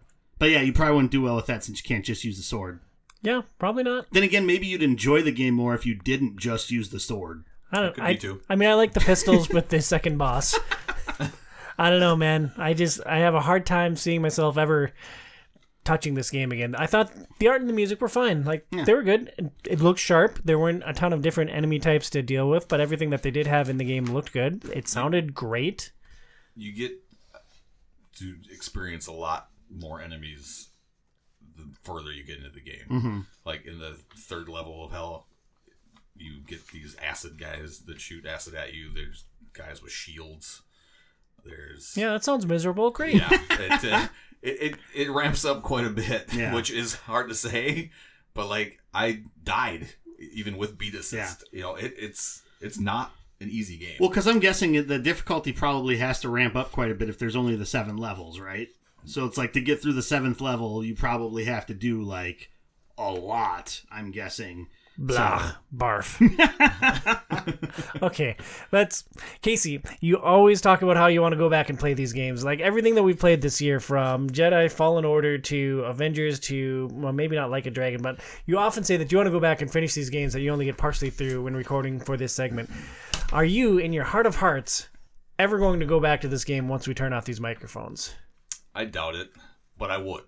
Speaker 3: but yeah you probably wouldn't do well with that since you can't just use the sword
Speaker 1: Yeah, probably not.
Speaker 3: then again, maybe you'd enjoy the game more if you didn't just use the sword.
Speaker 1: I don't.
Speaker 2: Could
Speaker 1: I,
Speaker 2: be too.
Speaker 1: I mean, I like the pistols with the second boss. I don't know, man. I just I have a hard time seeing myself ever touching this game again. I thought the art and the music were fine. Like they were good. It, it looked sharp. There weren't a ton of different enemy types to deal with, but everything that they did have in the game looked good. It sounded great.
Speaker 2: you get to experience a lot more enemies the further you get into the game. Like in the third level of hell, you get these acid guys that shoot acid at you. There's guys with shields. There's
Speaker 1: Yeah, that sounds miserable. Great.
Speaker 2: yeah, *laughs* it, uh, it, it it ramps up quite a bit,
Speaker 3: Yeah.
Speaker 2: which is hard to say. But like I died even with beat assist.
Speaker 3: Yeah.
Speaker 2: You know, it, it's it's not an easy game.
Speaker 3: Well, because I'm guessing the difficulty probably has to ramp up quite a bit if there's only the seven levels, right? So it's like to get through the seventh level, you probably have to do like a lot. I'm guessing.
Speaker 1: Blah. *laughs* Barf. okay, that's Casey. You always talk about how you want to go back and play these games. Like everything that we've played this year, from Jedi Fallen Order to Avengers to well, maybe not Like a Dragon, but you often say that you want to go back and finish these games that you only get partially through when recording for this segment. Are you, in your heart of hearts, ever going to go back to this game once we turn off these microphones?
Speaker 2: I doubt it, but I would.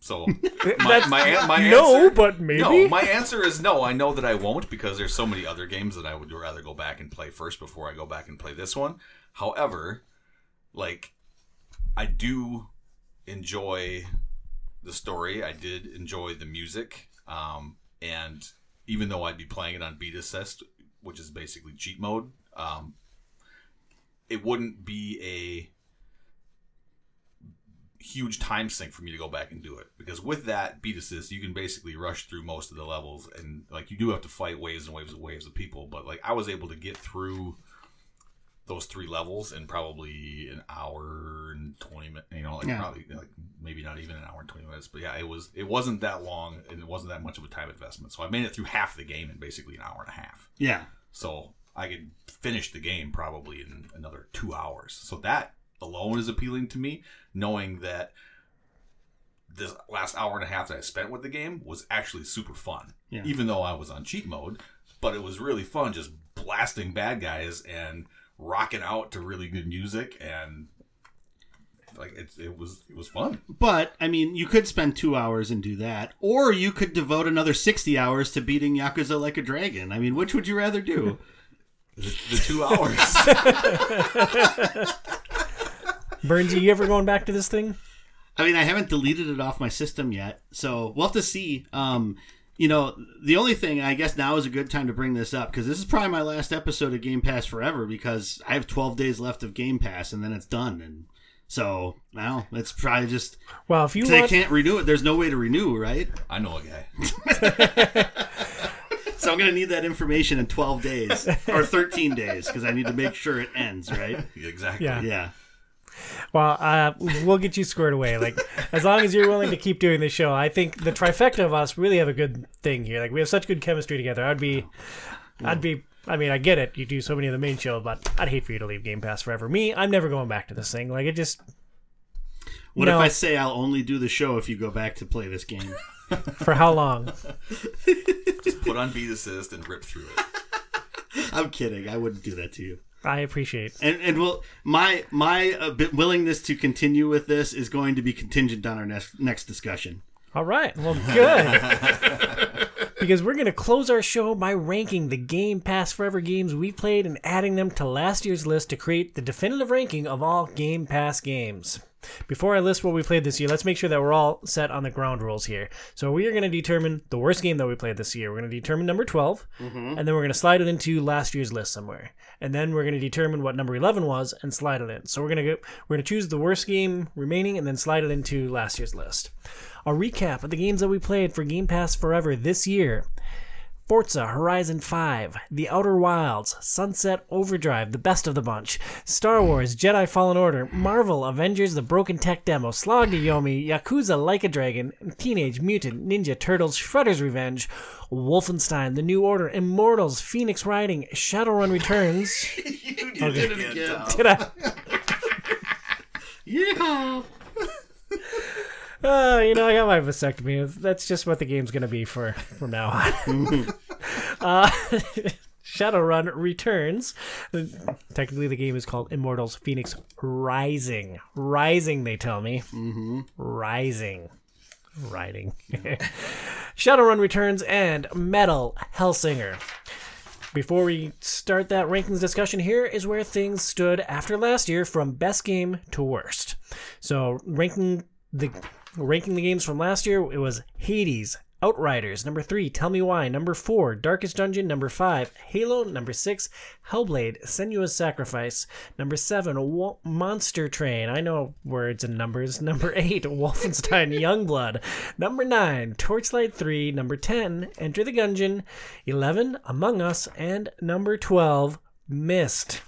Speaker 2: So *laughs* my, my, my
Speaker 1: no,
Speaker 2: answer,
Speaker 1: but maybe.
Speaker 2: No, my answer is no. I know that I won't because there's so many other games that I would rather go back and play first before I go back and play this one. However, like I do enjoy the story. I did enjoy the music. Um, and even though I'd be playing it on beat assist, which is basically cheat mode, um, it wouldn't be a huge time sink for me to go back and do it because with that beat assist you can basically rush through most of the levels and like you do have to fight waves and waves and waves of people but like i was able to get through those three levels in probably an hour and 20 minutes you know like
Speaker 3: Yeah.
Speaker 2: probably like maybe not even an hour and 20 minutes but yeah it was it wasn't that long and it wasn't that much of a time investment so i made it through half the game in basically an hour and a half
Speaker 3: Yeah.
Speaker 2: so I could finish the game probably in another two hours. So that alone is appealing to me, knowing that this last hour and a half that I spent with the game was actually super fun.
Speaker 3: Yeah.
Speaker 2: Even though I was on cheat mode, but it was really fun just blasting bad guys and rocking out to really good music and like it, it was it was fun.
Speaker 3: But I mean, you could spend two hours and do that, or you could devote another sixty hours to beating Yakuza like a dragon. I mean, which would you rather do?
Speaker 2: The, *laughs* the two hours. *laughs*
Speaker 1: Burns, are you ever going back to this thing?
Speaker 3: I mean, I haven't deleted it off my system yet, so we'll have to see. Um, you know, the only thing I guess now is a good time to bring this up because this is probably my last episode of Game Pass forever because I have 12 days left of Game Pass and then it's done. And so, well, it's probably just
Speaker 1: Well, if you
Speaker 3: they can't renew it. There's no way to renew, right?
Speaker 2: I know a guy. *laughs*
Speaker 3: So I'm gonna need that information in 12 days or 13 days because I need to make sure it ends, right? *laughs*
Speaker 2: Exactly.
Speaker 1: Yeah.
Speaker 3: Yeah.
Speaker 1: Well, uh, we'll get you squared away. Like as long as you're willing to keep doing the show, I think the trifecta of us really have a good thing here. Like we have such good chemistry together. I'd be, I'd be. I mean, I get it. You do so many of the main shows, but I'd hate for you to leave Game Pass forever. Me, I'm never going back to this thing. Like it just
Speaker 3: What
Speaker 1: No.
Speaker 3: if I say I'll only do the show if you go back to play this game? *laughs*
Speaker 1: for how long?
Speaker 2: Just put on beat assist and rip through it. *laughs*
Speaker 3: I'm kidding. I wouldn't do that to you.
Speaker 1: I appreciate.
Speaker 3: And and well, my my uh, willingness to continue with this is going to be contingent on our next next discussion.
Speaker 1: All right. Well, good. *laughs* because we're going to close our show by ranking the Game Pass Forever games we played and adding them to last year's list to create the definitive ranking of all Game Pass games. Before I list what we played this year, let's make sure that we're all set on the ground rules here. So we are going to determine the worst game that we played this year. We're going to determine number 12, mm-hmm. and then we're going to slide it into last year's list somewhere. And then we're going to determine what number 11 was and slide it in. So we're going to go we're going to choose the worst game remaining and then slide it into last year's list. A recap of the games that we played for Game Pass Forever this year. Forza Horizon 5, The Outer Wilds, Sunset Overdrive, the best of the bunch, Star Wars Jedi Fallen Order, Marvel Avengers The Broken Tech Demo, Slog to Yomi, Yakuza Like a Dragon, Teenage Mutant Ninja Turtles Shredder's Revenge, Wolfenstein The New Order, Immortals, Phoenix Riding, Shadowrun Returns. *laughs*
Speaker 3: you did it again.
Speaker 1: Did I? *laughs*
Speaker 3: Yeah.
Speaker 1: Uh, you know, I got my vasectomy. That's just what the game's gonna be for from now on. *laughs* uh, *laughs* Shadowrun returns. Technically, the game is called Immortals: Phoenix Rising. Rising, they tell me. Mm-hmm. Rising. Riding. *laughs* Shadowrun returns and Metal Hellsinger. Before we start that rankings discussion, here is where things stood after last year from best game to worst. So ranking the ranking the games from last year, it was Hades, Outriders, number three, Tell Me Why, number four, Darkest Dungeon, number five, Halo, number six, Hellblade, Senua's Sacrifice, number seven, Wo- Monster Train, I know words and numbers, *laughs* number eight, Wolfenstein *laughs* Youngblood, number nine, Torchlight 3, number 10, Enter the Gungeon, 11, Among Us, and number 12, Myst.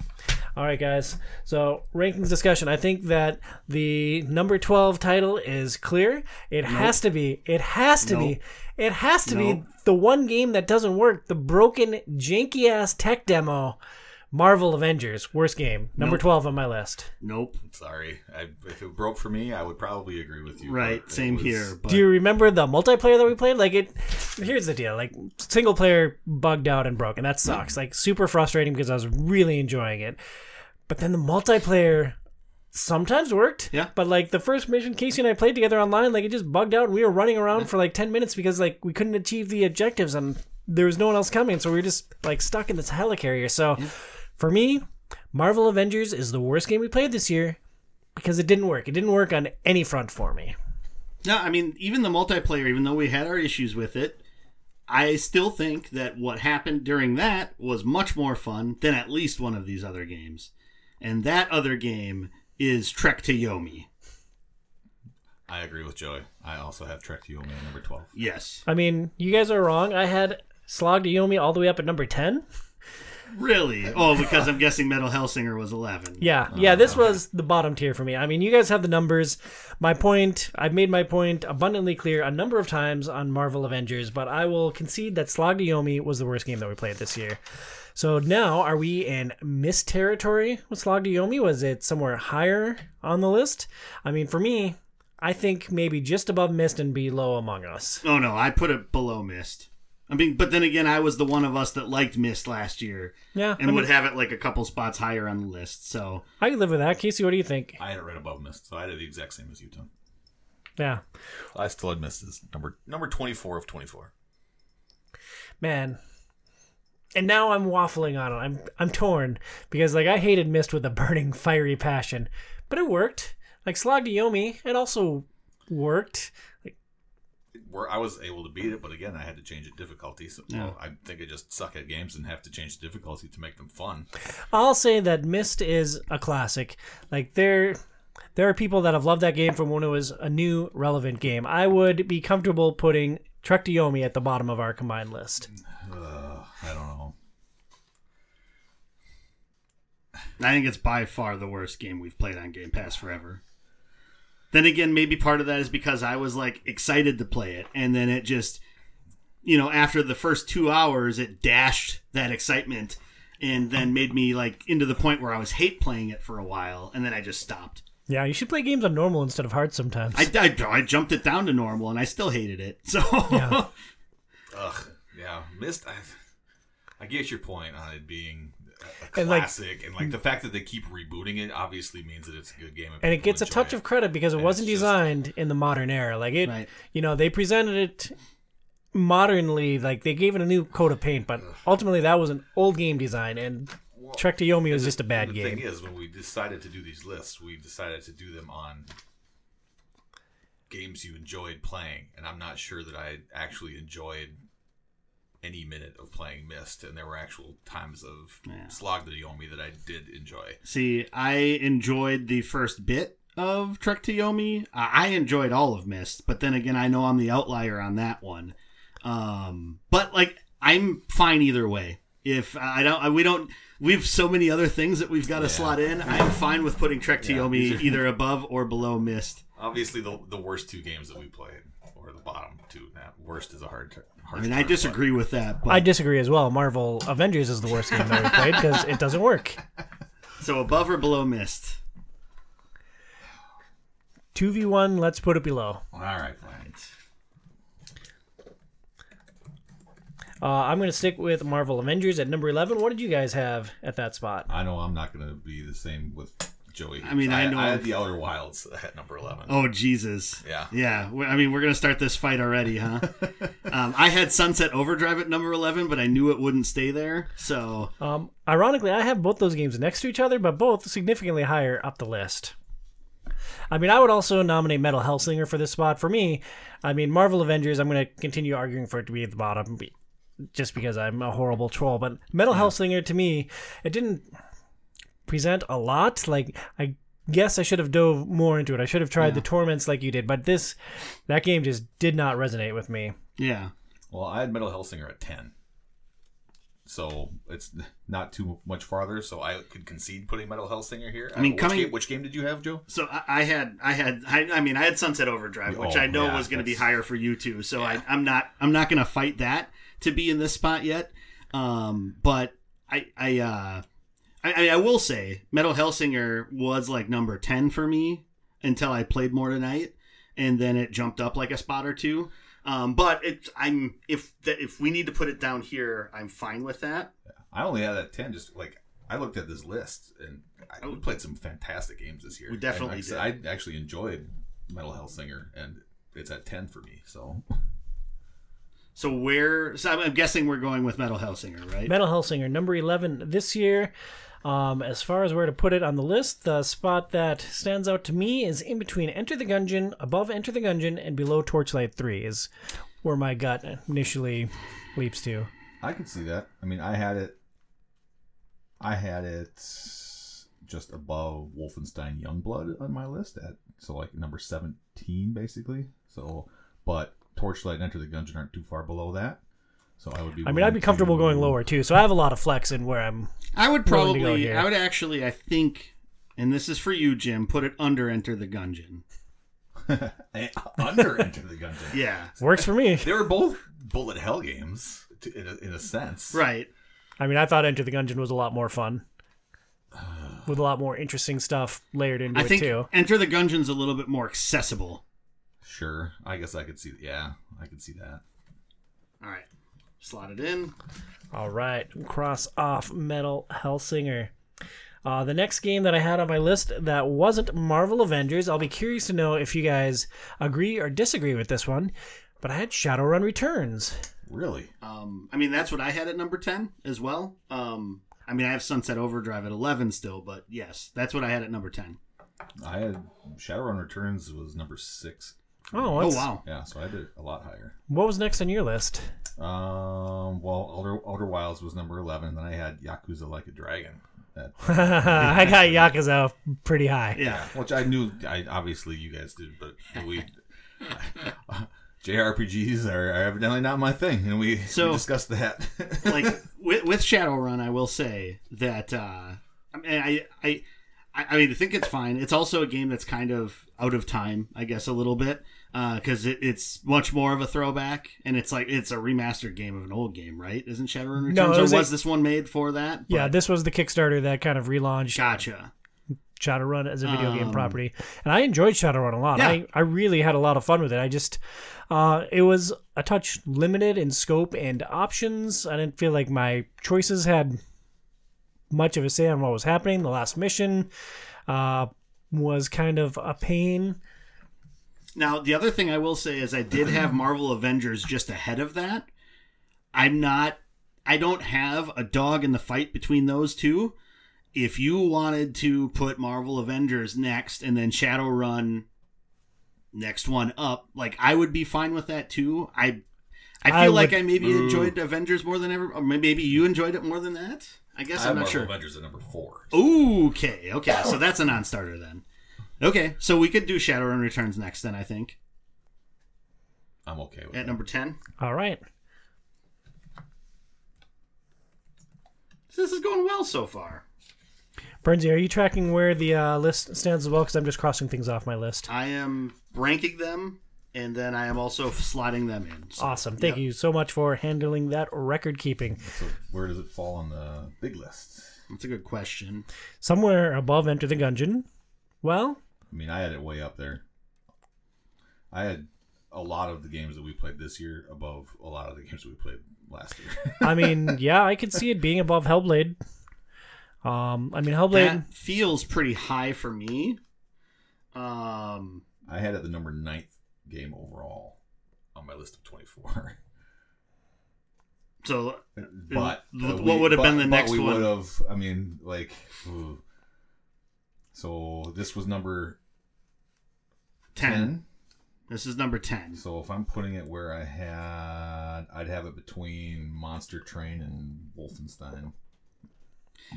Speaker 1: All right, guys. So rankings discussion. I think that the number twelve title is clear. It has to be. It has to be. It has to be the one game that doesn't work. The broken, janky ass tech demo. Marvel Avengers, worst game. Number
Speaker 3: Nope.
Speaker 1: twelve on my list.
Speaker 3: Nope.
Speaker 2: Sorry, I, if it broke for me, I would probably agree with you.
Speaker 3: Right. Same
Speaker 2: was-
Speaker 3: here. But
Speaker 1: Do you remember the multiplayer that we played? Like it. Here's the deal. Like single player bugged out and broke, and that sucks. Mm. Like super frustrating because I was really enjoying it. But then the multiplayer sometimes worked.
Speaker 3: Yeah.
Speaker 1: But like the first mission, Casey and I played together online, like it just bugged out, and we were running around for like ten minutes because like we couldn't achieve the objectives, and there was no one else coming, so we were just like stuck in this helicarrier. So, for me, Marvel Avengers is the worst game we played this year because it didn't work. It didn't work on any front for me.
Speaker 3: No, I mean, even the multiplayer, even though we had our issues with it, I still think that what happened during that was much more fun than at least one of these other games. And that other game is Trek to Yomi.
Speaker 2: I agree with Joey. I also have Trek to Yomi at number twelve.
Speaker 3: Yes.
Speaker 1: I mean, you guys are wrong. I had Slog to Yomi all the way up at number 10.
Speaker 3: Really? Oh, because I'm guessing Metal Hellsinger was 11.
Speaker 1: Yeah, yeah, oh, this was the bottom tier for me. I mean, you guys have the numbers. My point, I've made my point abundantly clear a number of times on Marvel Avengers, but I will concede that Slog to Yomi was the worst game that we played this year. So now, are we in Myst territory with Slog to Yomi? Was it somewhere higher on the list? I mean, for me, I think maybe just above Myst and below Among Us.
Speaker 3: Oh, no, I put it below Myst. I mean, but then again, I was the one of us that liked Myst last year
Speaker 1: Yeah,
Speaker 3: and
Speaker 1: I,
Speaker 3: would have it like a couple spots higher on the list. So,
Speaker 1: I can live with that. Casey, what do you think?
Speaker 2: I had it right above Myst, so I did the exact same as you, Tom.
Speaker 1: Yeah.
Speaker 2: I still had Myst as number number twenty four of twenty four.
Speaker 1: man and now i'm waffling on it i'm i'm torn because like i hated Myst with a burning fiery passion but it worked like slog to yomi it also worked like
Speaker 2: Where I was able to beat it, but again, I had to change the difficulty. So well, I think I just suck at games and have to change the difficulty to make them fun.
Speaker 1: i'll say that Myst is a classic like there there are people that have loved that game from when it was a new relevant game i would be comfortable putting trek to yomi at the bottom of our combined list
Speaker 2: Uh, I don't know.
Speaker 3: I think it's by far the worst game we've played on Game Pass forever. Then again, maybe part of that is because I was like excited to play it, and then it just, you know, after the first two hours, it dashed that excitement, and then made me like into the point where I was hate playing it for a while, and then I just stopped.
Speaker 1: yeah you should play games on normal instead of hard sometimes
Speaker 3: I, I, I jumped it down to normal, and I still hated it. So
Speaker 1: Yeah. *laughs*
Speaker 2: Ugh, yeah, Myst. I, I get your point on it being a
Speaker 1: And, like-
Speaker 2: classic, and like, the fact that they keep rebooting it obviously means that it's a good game,
Speaker 1: and it gets a touch
Speaker 2: it.
Speaker 1: of credit because it
Speaker 2: And
Speaker 1: wasn't
Speaker 2: it's just-
Speaker 1: designed in the modern era. Like it,
Speaker 3: Right.
Speaker 1: you know, they presented it modernly, like they gave it a new coat of paint, but ultimately that was an old game design, and Trek to Yomi was just a bad
Speaker 2: the
Speaker 1: game.
Speaker 2: thing is, when we decided to do these lists, we decided to do them on games you enjoyed playing, and I'm not sure that I actually enjoyed any minute of playing Myst, and there were actual times of
Speaker 3: Yeah.
Speaker 2: Slog the Yomi that I did enjoy.
Speaker 3: See, I enjoyed the first bit of Trek to Yomi. I I enjoyed all of Myst, but then again, I know I'm the outlier on that one. Um, but like, I'm fine either way. If I don't, I- we don't, we have so many other things that we've got to
Speaker 2: Yeah.
Speaker 3: slot in. I'm fine with putting Trek to
Speaker 2: Yeah,
Speaker 3: Yomi
Speaker 2: these are-
Speaker 3: either above or below Myst.
Speaker 2: Obviously, the the worst two games that we played, or the bottom two. Now, worst is a hard. ter- hard
Speaker 3: I mean, I
Speaker 2: term,
Speaker 3: disagree with that. But,
Speaker 1: I disagree as well. Marvel Avengers is the worst game that we played because it doesn't work.
Speaker 3: so above or below Myst?
Speaker 1: Two v one, let's put it below.
Speaker 2: All right, fine.
Speaker 1: Uh, I'm going to stick with Marvel Avengers at number eleven. What did you guys have at that spot?
Speaker 2: I know I'm not going to be the same with Joey.
Speaker 3: I mean, I know-
Speaker 2: I had the Outer Wilds at number eleven.
Speaker 3: Oh Jesus!
Speaker 2: Yeah.
Speaker 3: yeah. I mean, we're gonna start this fight already, huh? *laughs* um, I had Sunset Overdrive at number eleven, but I knew it wouldn't stay there. So
Speaker 1: Um, ironically, I have both those games next to each other, but both significantly higher up the list. I mean, I would also nominate Metal Hellsinger for this spot. For me, I mean, Marvel Avengers, I'm going to continue arguing for it to be at the bottom be- just because I'm a horrible troll. But Metal Hellsinger, to me, it didn't present a lot. Like, I guess I should have dove more into it. I should have tried the Torments like you did. But this, that game just did not resonate with me.
Speaker 3: yeah,
Speaker 2: Well, I had Metal Hellsinger at ten. So it's not too much farther. So I could concede putting Metal Hellsinger here.
Speaker 3: I mean,
Speaker 2: which
Speaker 3: coming-
Speaker 2: game, which game did you have, Joe?
Speaker 3: So I, I had, I had, I, I mean, I had Sunset Overdrive, which
Speaker 2: Oh,
Speaker 3: I know
Speaker 2: yeah,
Speaker 3: was going to be higher for you too. So I, I'm not, I'm not going to fight that to be in this spot yet. Um, but I, I, uh, I, I will say, Metal Hellsinger was like number ten for me until I played more tonight, and then it jumped up like a spot or two. Um, but it, I'm if that if we need to put it down here, I'm fine with that.
Speaker 2: I only had that ten. Just like I looked at this list, and I, we played some fantastic games this year.
Speaker 3: We definitely
Speaker 2: I, said, I actually enjoyed Metal Hellsinger, and it's at ten for me. So
Speaker 3: So where? So I'm, I'm guessing we're going with Metal Hellsinger, right?
Speaker 1: Metal Hellsinger, number 11 this year. Um, as far as where to put it on the list, the spot that stands out to me is in between Enter the Gungeon, above Enter the Gungeon, and below Torchlight 3 is where my gut initially leaps to.
Speaker 2: I can see that. I mean, I had it. I had it just above Wolfenstein Youngblood on my list at so like number seventeen basically. So, but Torchlight and Enter the Gungeon aren't too far below that. So I would be.
Speaker 1: I mean, I'd be comfortable
Speaker 2: to-
Speaker 1: going lower too, so I have a lot of flex in where I'm.
Speaker 3: I would
Speaker 1: willing to go
Speaker 3: probably,
Speaker 1: here.
Speaker 3: I would actually, I think, and this is for you, Jim. Put it under Enter the Gungeon. *laughs*
Speaker 2: Eh, under Enter the Gungeon.
Speaker 3: Yeah,
Speaker 1: Works for me.
Speaker 2: They were both bullet hell games to, in, a, in a sense.
Speaker 3: right.
Speaker 1: I mean, I thought Enter the Gungeon was a lot more fun. With a lot more interesting stuff layered into
Speaker 3: I
Speaker 1: it
Speaker 3: think
Speaker 1: too.
Speaker 3: Enter the Gungeon's a little bit more accessible.
Speaker 2: Sure. I guess I could see. Yeah, I could see that.
Speaker 3: All right, slot it in.
Speaker 1: All right, cross off Metal Hellsinger. Uh, the next game that I had on my list that wasn't Marvel Avengers, I'll be curious to know if you guys agree or disagree with this one, but I had Shadowrun Returns.
Speaker 2: Really.
Speaker 3: Um, I mean, that's what I had at number ten as well. Um, I mean, I have Sunset Overdrive at eleven still, but yes, that's what I had at number ten.
Speaker 2: I had Shadowrun Returns was number six.
Speaker 1: Oh,
Speaker 3: Oh wow,
Speaker 2: Yeah, so I did a lot higher.
Speaker 1: What was next on your list?
Speaker 2: Um, well, Elder, Outer Wilds was number eleven, and then I had Yakuza Like a Dragon. At, *laughs* *laughs*
Speaker 1: I got Yakuza pretty high.
Speaker 3: yeah.
Speaker 2: which I knew. I obviously you guys did, but we *laughs* JRPGs are, are evidently not my thing, and we,
Speaker 3: So-
Speaker 2: we discussed that.
Speaker 3: like with, with Shadowrun, I will say that uh, I mean, I, I, I I mean, I think it's fine. It's also a game that's kind of out of time, I guess, a little bit because it, it's much more of a throwback, and it's like it's a remastered game of an old game, right? Isn't Shadowrun Returns?
Speaker 1: No, it
Speaker 3: or
Speaker 1: was
Speaker 3: was
Speaker 1: a-
Speaker 3: this one made for that?
Speaker 1: Yeah, this was the Kickstarter that kind of relaunched
Speaker 3: gotcha.
Speaker 1: Shadowrun as a video game
Speaker 3: Um,
Speaker 1: property, and I enjoyed Shadowrun a lot.
Speaker 3: Yeah.
Speaker 1: I, I really had a lot of fun with it. I just, uh, it was a touch limited in scope and options. I didn't feel like my choices had much of a say on what was happening. The last mission uh, was kind of a pain.
Speaker 3: Now, the other thing I will say is I did have *clears throat* Marvel Avengers just ahead of that. I'm not I don't have a dog in the fight between those two. If you wanted to put Marvel Avengers next and then Shadowrun next one up, like I would be fine with that too. I I feel
Speaker 1: I
Speaker 3: like
Speaker 1: would-
Speaker 3: I maybe enjoyed Avengers more than ever or maybe you enjoyed it more than that. I guess
Speaker 2: I
Speaker 3: I'm not
Speaker 2: Marvel
Speaker 3: sure.
Speaker 2: Avengers at number four.
Speaker 3: Okay, okay. So that's a non-starter then. Okay, so we could do Shadowrun Returns next then, I think.
Speaker 2: I'm okay with
Speaker 3: At
Speaker 2: that.
Speaker 3: number 10.
Speaker 1: All right.
Speaker 3: This is going well so far.
Speaker 1: Bernsey, are you tracking where the uh, list stands as well? Because I'm just crossing things off my list.
Speaker 3: I am ranking them, and then I am also slotting them in. So,
Speaker 1: Awesome. Thank you so much for handling that record keeping.
Speaker 2: So where does it fall on the big list?
Speaker 3: That's a good question.
Speaker 1: Somewhere above Enter the Gungeon. Well,
Speaker 2: I mean, I had it way up there. I had a lot of the games that we played this year above a lot of the games that we played last year. *laughs*
Speaker 1: I mean, yeah, I could see it being above Hellblade. Um, I mean, Hellblade.
Speaker 3: That feels pretty high for me. Um,
Speaker 2: I had it the number ninth game overall on my list of 24. *laughs*
Speaker 3: so
Speaker 2: but
Speaker 3: What
Speaker 2: uh, we-
Speaker 3: would have been the next
Speaker 2: we
Speaker 3: one?
Speaker 2: would have. I mean, like, ooh. so this was number
Speaker 3: 10.
Speaker 2: 10.
Speaker 3: This is number 10.
Speaker 2: So if I'm putting it where I had, I'd have it between Monster Train and Wolfenstein.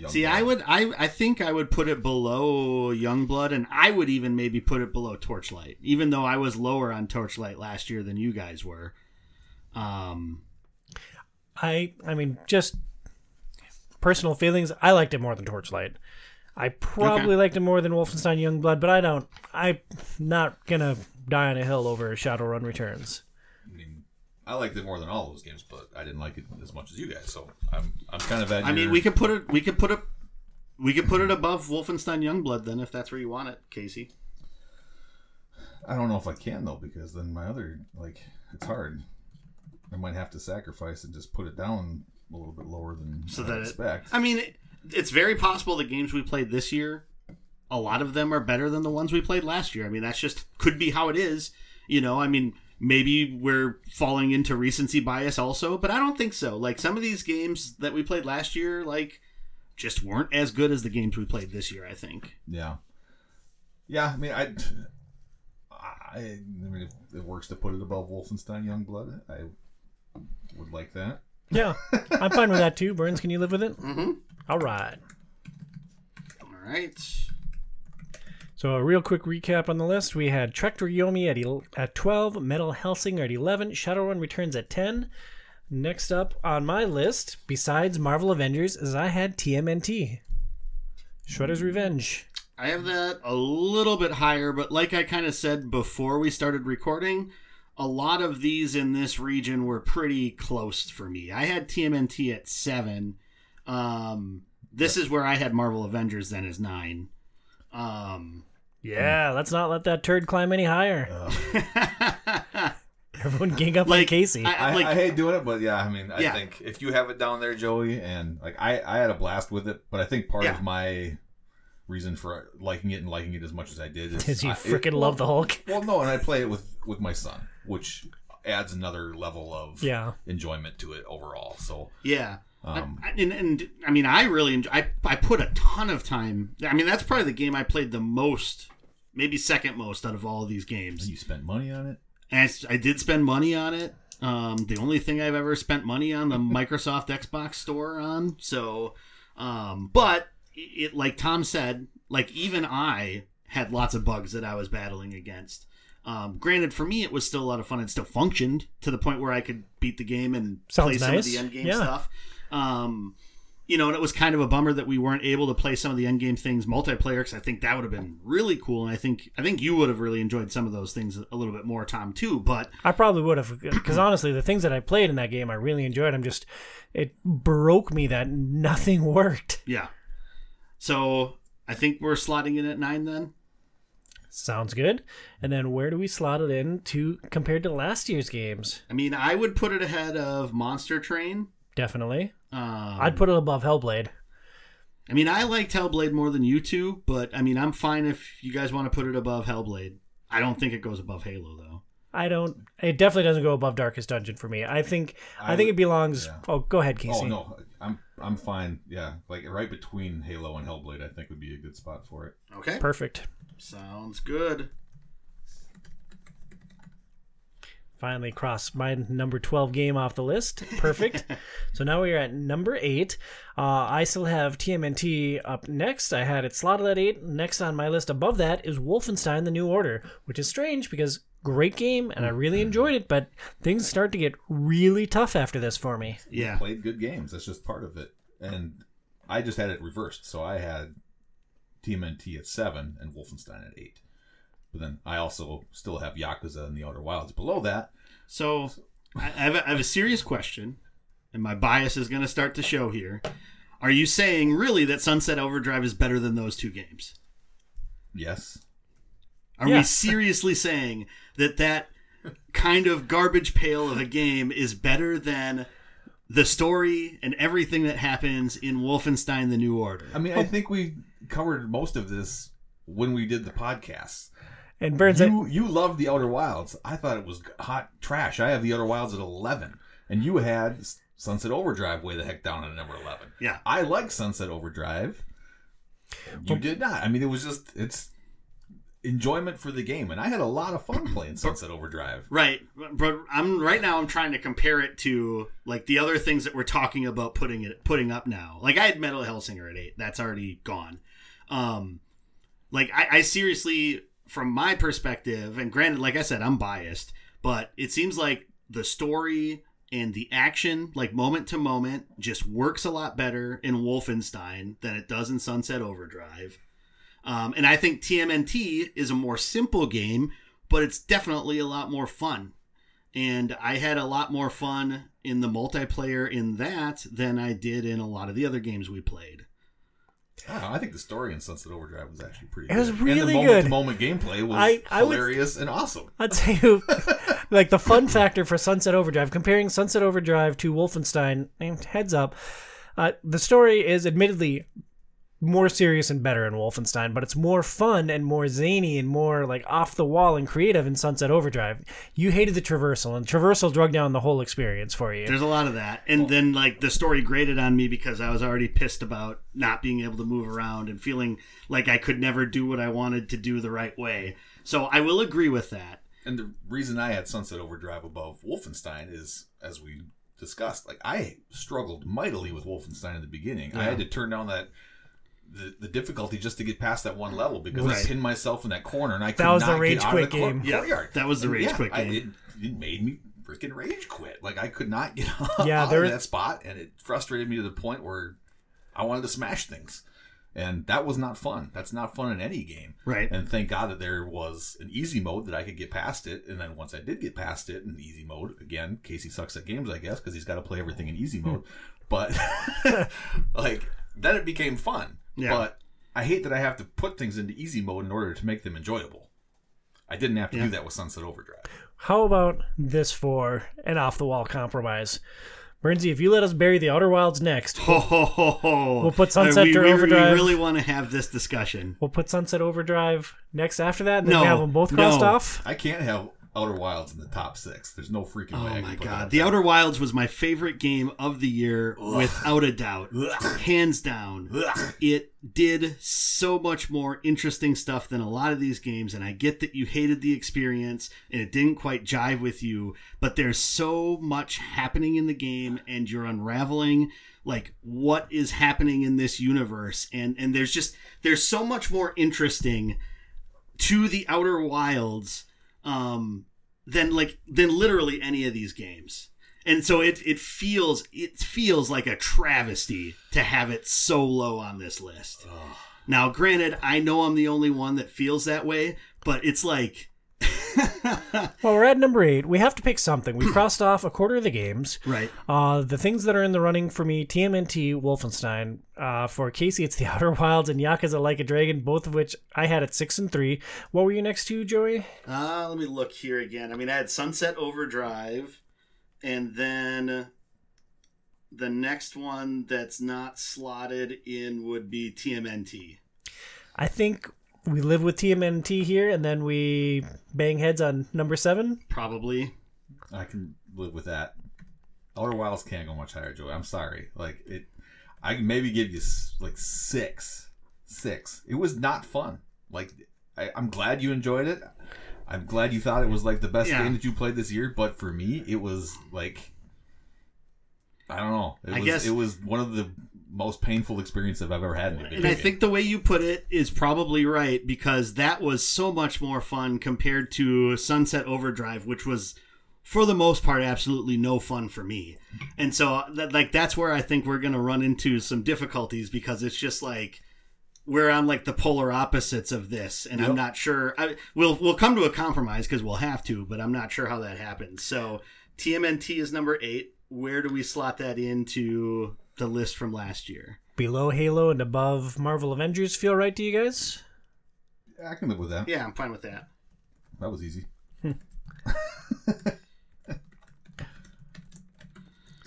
Speaker 3: See,
Speaker 2: Youngblood.
Speaker 3: I would, I, I think I would put it below Youngblood, and I would even maybe put it below Torchlight, even though I was lower on Torchlight last year than you guys were. Um,
Speaker 1: I I mean, just personal feelings. I liked it more than Torchlight. I probably liked it more than Wolfenstein Youngblood, but I don't. I'm not gonna die on a hill over Shadowrun Returns.
Speaker 2: I liked it more than all those games, but I didn't like it as much as you guys. So I'm, I'm kind of at.
Speaker 3: I mean, we could put it, we could put it, we could put it above Wolfenstein Youngblood then, if that's where you want it, Casey.
Speaker 2: I don't know if I can though, because then my other like it's hard. I might have to sacrifice and just put it down a little bit lower than
Speaker 3: So
Speaker 2: I
Speaker 3: that it-
Speaker 2: expect.
Speaker 3: I mean, it, it's very possible the games we played this year, a lot of them are better than the ones we played last year. I mean, that's just could be how it is. You know, I mean, maybe we're falling into recency bias also, but I don't think so. Like some of these games that we played last year, like just weren't as good as the games we played this year. I think.
Speaker 2: Yeah, yeah. I mean, I, I, I mean, if it works to put it above Wolfenstein Youngblood, I would like that.
Speaker 1: Yeah, I'm fine with that too. Burns, can you live with it?
Speaker 3: Mm-hmm.
Speaker 1: All right.
Speaker 3: All right.
Speaker 1: So a real quick recap on the list: we had Trek to Yomi at el- at 12, Metal Helsing at 11, Shadowrun Returns at 10. Next up on my list, besides Marvel Avengers, is I had TMNT, Shredder's Revenge.
Speaker 3: I have that a little bit higher, but like I kind of said before we started recording, a lot of these in this region were pretty close for me. I had TMNT at seven. Um, this is where I had Marvel Avengers then as nine. Um,
Speaker 1: Yeah, let's not let that turd climb any higher. *laughs* Everyone gang up on
Speaker 3: like
Speaker 1: Casey.
Speaker 3: I,
Speaker 2: I,
Speaker 3: like
Speaker 2: I hate doing it, but yeah, I mean, I
Speaker 3: Yeah.
Speaker 2: think if you have it down there, Joey, and like I, I had a blast with it, but I think part
Speaker 3: Yeah.
Speaker 2: of my reason for liking it and liking it as much as I did is *laughs*
Speaker 1: Because you
Speaker 2: I-
Speaker 1: freaking
Speaker 2: it-
Speaker 1: love the Hulk.
Speaker 2: Well, no, and I play it with with my son, which adds another level of
Speaker 1: Yeah.
Speaker 2: enjoyment to it overall. So,
Speaker 3: yeah.
Speaker 2: um,
Speaker 3: I- and, and I mean, I really enjoy. I I put a ton of time. I mean, that's probably the game I played the most, maybe second most out of all of these games.
Speaker 2: you spent money on it.
Speaker 3: And I, s- I did spend money on it. Um, the only thing I've ever spent money on the *laughs* Microsoft Xbox Store on. So, um, but it, like Tom said, like even I had lots of bugs that I was battling against. Um, granted, for me, it was still a lot of fun. It still functioned to the point where I could beat the game and
Speaker 1: Sounds
Speaker 3: play some of the end game
Speaker 1: Yeah.
Speaker 3: stuff. Um, you know, and it was kind of a bummer that we weren't able to play some of the end game things multiplayer because I think that would have been really cool, and I think I think you would have really enjoyed some of those things a little bit more, Tom, too. But
Speaker 1: I probably would have, because honestly, the things that I played in that game, I really enjoyed. I'm just, it broke me that nothing *laughs* worked.
Speaker 3: yeah, so I think we're slotting in at nine then.
Speaker 1: Sounds good. And then where do we slot it in to compared to last year's games?
Speaker 3: I mean, I would put it ahead of Monster Train.
Speaker 1: Definitely,
Speaker 3: Um,
Speaker 1: I'd put it above Hellblade.
Speaker 3: I mean, I liked Hellblade more than you two, but I mean, I'm fine if you guys want to put it above Hellblade. I don't think it goes above Halo though.
Speaker 1: I don't. It definitely doesn't go above Darkest Dungeon for me. I think. I,
Speaker 2: I
Speaker 1: think it belongs.
Speaker 2: yeah.
Speaker 1: Oh, go ahead, Casey.
Speaker 2: Oh no, I'm I'm fine. Yeah, like right between Halo and Hellblade, I think would be a good spot for it.
Speaker 3: Okay,
Speaker 1: Perfect.
Speaker 3: sounds good.
Speaker 1: Finally crossed my number 12 game off the list. Perfect. *laughs* so now we are at number 8. Uh, I still have TMNT up next. I had it slotted at 8. Next on my list above that is Wolfenstein The New Order, which is strange because great game and I really enjoyed it, but things start to get really tough after this for me.
Speaker 3: Yeah,
Speaker 2: Played good games. That's just part of it. And I just had it reversed, so I had TMNT at seven and Wolfenstein at eight. But then I also still have Yakuza and the Outer Wilds below that.
Speaker 3: So I I have, a, I have a serious question, and my bias is going to start to show here. Are you saying really that Sunset Overdrive is better than those two games?
Speaker 2: Yes.
Speaker 3: Are we *laughs* seriously saying that that kind of garbage pail of a game is better than the story and everything that happens in Wolfenstein: The New Order.
Speaker 2: I mean, I think we covered most of this when we did the podcast.
Speaker 1: And Burns, I-
Speaker 2: You you loved the Outer Wilds. I thought it was hot trash. I have the Outer Wilds at eleven, and you had Sunset Overdrive way the heck down at number eleven.
Speaker 3: Yeah.
Speaker 2: I like Sunset Overdrive. You did not. I mean, it was just it's enjoyment for the game, and I had a lot of fun playing Sunset Overdrive.
Speaker 3: Right, but I'm right now. I'm trying to compare it to like the other things that we're talking about putting it putting up now. Like I had Metal Hellsinger at eight. That's already gone. Um, like I, I seriously, from my perspective, and granted, like I said, I'm biased, but it seems like the story and the action, like moment to moment, just works a lot better in Wolfenstein than it does in Sunset Overdrive. Um, and I think TMNT is a more simple game, but it's definitely a lot more fun. And I had a lot more fun in the multiplayer in that than I did in a lot of the other games we played.
Speaker 2: I, know, I think the story in Sunset Overdrive was actually pretty.
Speaker 1: It
Speaker 2: good.
Speaker 1: was
Speaker 2: and
Speaker 1: really
Speaker 2: the
Speaker 1: good.
Speaker 2: moment-to-moment gameplay was
Speaker 1: I- I would-
Speaker 2: hilarious and awesome.
Speaker 1: Tell you, *laughs* like the fun factor for Sunset Overdrive, comparing Sunset Overdrive to Wolfenstein, heads up, uh, the story is admittedly more serious and better in Wolfenstein, but it's more fun and more zany and more like off the wall and creative in Sunset Overdrive. You hated the traversal, and traversal drug down the whole experience for you.
Speaker 3: There's a lot of that. And then, like, the story grated on me because I was already pissed about not being able to move around and feeling like I could never do what I wanted to do the right way. So I will agree with that.
Speaker 2: And the reason I had Sunset Overdrive above Wolfenstein is, as we discussed, like I struggled mightily with Wolfenstein in the beginning. I had to turn down that the, the difficulty just to get past that one level because
Speaker 3: Right.
Speaker 2: I pinned myself in that corner and I could
Speaker 1: That was the
Speaker 2: not
Speaker 1: rage
Speaker 2: get out of
Speaker 1: quit
Speaker 2: the cor-
Speaker 1: game.
Speaker 3: Yeah,
Speaker 2: courtyard.
Speaker 3: that was the rage
Speaker 2: Yeah,
Speaker 3: quit
Speaker 2: I-
Speaker 3: game.
Speaker 2: it, it made me freaking rage quit. Like I could not get *laughs*
Speaker 1: Yeah,
Speaker 2: out
Speaker 1: there-
Speaker 2: of that spot, and it frustrated me to the point where I wanted to smash things. And that was not fun. That's not fun in any game.
Speaker 3: Right.
Speaker 2: And thank God that there was an easy mode that I could get past it. And then once I did get past it in easy mode, again, Casey sucks at games, I guess, because he's got to play everything in easy mode. *laughs* but *laughs* like then it became fun.
Speaker 3: Yeah.
Speaker 2: But I hate that I have to put things into easy mode in order to make them enjoyable. I didn't have to
Speaker 3: Yeah.
Speaker 2: do that with Sunset Overdrive.
Speaker 1: How about this for an off the wall compromise? Bernsey, if you let us bury the Outer Wilds next, *laughs*
Speaker 3: Ho, ho, ho, ho.
Speaker 1: We'll put Sunset
Speaker 3: we, we,
Speaker 1: Overdrive.
Speaker 3: We really want to have this discussion.
Speaker 1: we'll put Sunset Overdrive next after that, and then
Speaker 3: No,
Speaker 1: we have them both crossed
Speaker 3: no.
Speaker 1: off.
Speaker 2: I can't have Outer Wilds in the top six. There's no freaking way.
Speaker 3: Oh my god. The. Outer Wilds was my favorite game of the year without a doubt. Hands down. It did so much more interesting stuff than a lot of these games and I get that you hated the experience and it didn't quite jive with you, but there's so much happening in the game and you're unraveling like what is happening in this universe and and there's just there's so much more interesting to the Outer Wilds um, than like than literally any of these games. And so it it feels it feels like a travesty to have it so low on this list. Now, granted, I know I'm the only one that feels that way, but it's like *laughs*
Speaker 1: Well, we're at number eight. We have to pick something. We *clears throat* crossed off a quarter of the games.
Speaker 3: right.
Speaker 1: Uh, the things that are in the running for me: TMNT, Wolfenstein. Uh, for Casey, it's the *laughs* Outer Wilds and Yakuza Like a Dragon, both of which I had at six and three. What were you next to, Joey?
Speaker 3: Uh, let me look here again. I mean, I had Sunset Overdrive, and then the next one that's not slotted in would be TMNT.
Speaker 1: I think we live with TMNT here, and then we bang heads on number seven.
Speaker 3: Probably.
Speaker 2: I can live with that. Outer Wilds can't go much higher, Joey. I'm sorry. Like it, I can maybe give you like six, six. It was not fun. Like I, I'm glad you enjoyed it. I'm glad you thought it was like the best
Speaker 3: Yeah.
Speaker 2: game that you played this year. But for me, it was like I don't know. It
Speaker 3: I
Speaker 2: was,
Speaker 3: guess-
Speaker 2: it was one of the most painful experience I've ever had in a video
Speaker 3: And I
Speaker 2: game.
Speaker 3: think the way you put it is probably right because that was so much more fun compared to Sunset Overdrive, which was for the most part absolutely no fun for me. And so uh, that, like that's where I think we're going to run into some difficulties because it's just like we're on like the polar opposites of this and I'm not sure I, we'll we'll come to a compromise because we'll have to, but I'm not sure how that happens. So TMNT is number 8. Where do we slot that into the list from last year?
Speaker 1: Below Halo and above Marvel Avengers feel right to you guys?
Speaker 2: I can live with that.
Speaker 3: Yeah, I'm fine with that.
Speaker 2: That was easy. *laughs*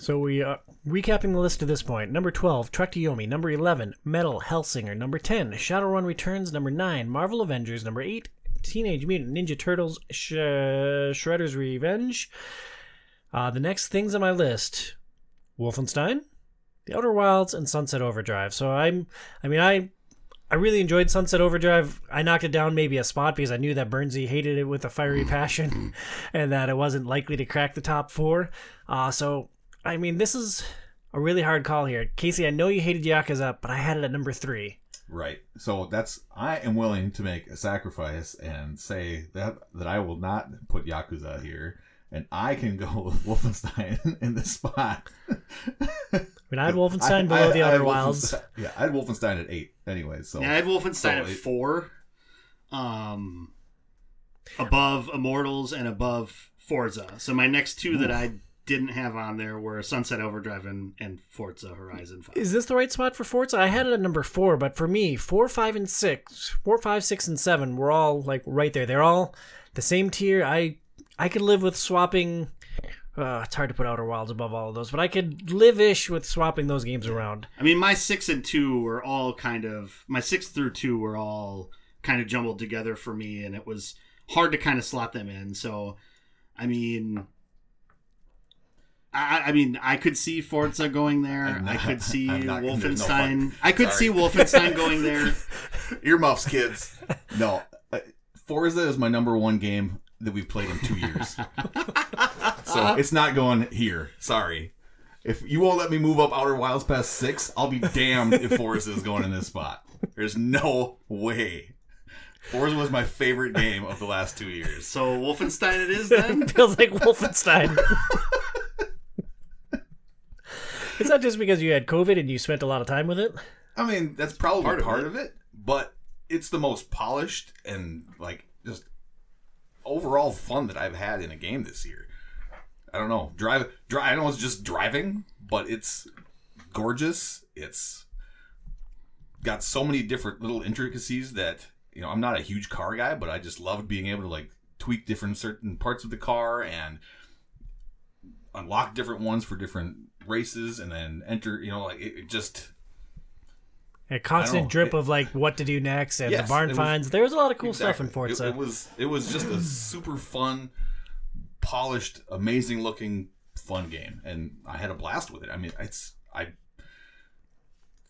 Speaker 1: So we uh, recapping the list to this point number 12, Trek to Yomi. Number 11, Metal Hellsinger. Number 10, Shadowrun Returns. Number 9, Marvel Avengers. Number 8, Teenage Mutant Ninja Turtles Sh- Shredder's Revenge. Uh, the next things on my list Wolfenstein, The Outer Wilds, and Sunset Overdrive. So I'm, I mean, I. I really enjoyed Sunset Overdrive. I knocked it down maybe a spot because I knew that Bernsey hated it with a fiery passion *laughs* and that it wasn't likely to crack the top four. Uh, so, I mean, this is a really hard call here. Casey, I know you hated Yakuza, but I had it at number three.
Speaker 2: Right. So that's I am willing to make a sacrifice and say that that I will not put Yakuza here, and I can go with *laughs* Wolfenstein *laughs* in this spot.
Speaker 1: I mean, I had Wolfenstein below
Speaker 2: I-
Speaker 1: the
Speaker 2: I
Speaker 1: Outer Wilds.
Speaker 2: Yeah, I had Wolfenstein at eight. Anyway, so
Speaker 3: Yeah, I had Wolfenstein
Speaker 2: So
Speaker 3: at
Speaker 2: it-
Speaker 3: four, um, above Immortals and above Forza. So my next two that I didn't have on there were Sunset Overdrive and, and Forza Horizon Five.
Speaker 1: Is this the right spot for Forza? I had it at number four, but for me, four, five, and six, four, five, six, and seven were all like right there. They're all the same tier. I I could live with swapping. Uh, it's hard to put Outer Wilds above all of those, but I could live-ish with swapping those games around.
Speaker 3: I mean, my six and two were all kind of my six through two were all kind of jumbled together for me, and it was hard to kind of slot them in. So, I mean. I, I mean, I could see Forza going there.
Speaker 2: I'm
Speaker 3: I could see
Speaker 2: I'm not- there's no
Speaker 3: Wolfenstein. I could
Speaker 2: Sorry.
Speaker 3: see Wolfenstein going there. *laughs*
Speaker 2: earmuffs, kids. No, uh, Forza is my number one game that we've played in two years. *laughs* so it's not going here. Sorry. If you won't let me move up Outer Wilds past six, I'll be damned if Forza is going in this spot. There's no way. Forza was my favorite game of the last two years.
Speaker 3: So Wolfenstein it is then. *laughs*
Speaker 1: Feels like Wolfenstein. Is that just because you had COVID and you spent a lot of time with it?
Speaker 2: I mean, that's probably
Speaker 3: Part
Speaker 2: part,
Speaker 3: of
Speaker 2: of, it. but it's the most polished and like just overall fun that I've had in a game this year. I don't know, drive, drive. I know it's just driving, but it's gorgeous. It's got so many different little intricacies that you know. I'm not a huge car guy, but I just loved being able to like tweak different certain parts of the car and unlock different ones for different races, and then enter. You know, like it, it just
Speaker 1: A constant drip
Speaker 2: It-
Speaker 1: of like what to do next and
Speaker 2: Yes,
Speaker 1: the barn
Speaker 2: it was-
Speaker 1: finds. There was a lot of cool stuff in
Speaker 2: Exactly.
Speaker 1: Forza.
Speaker 2: It, it was it was just a super fun, polished, amazing looking fun game, and I had a blast with it. I mean, it's I.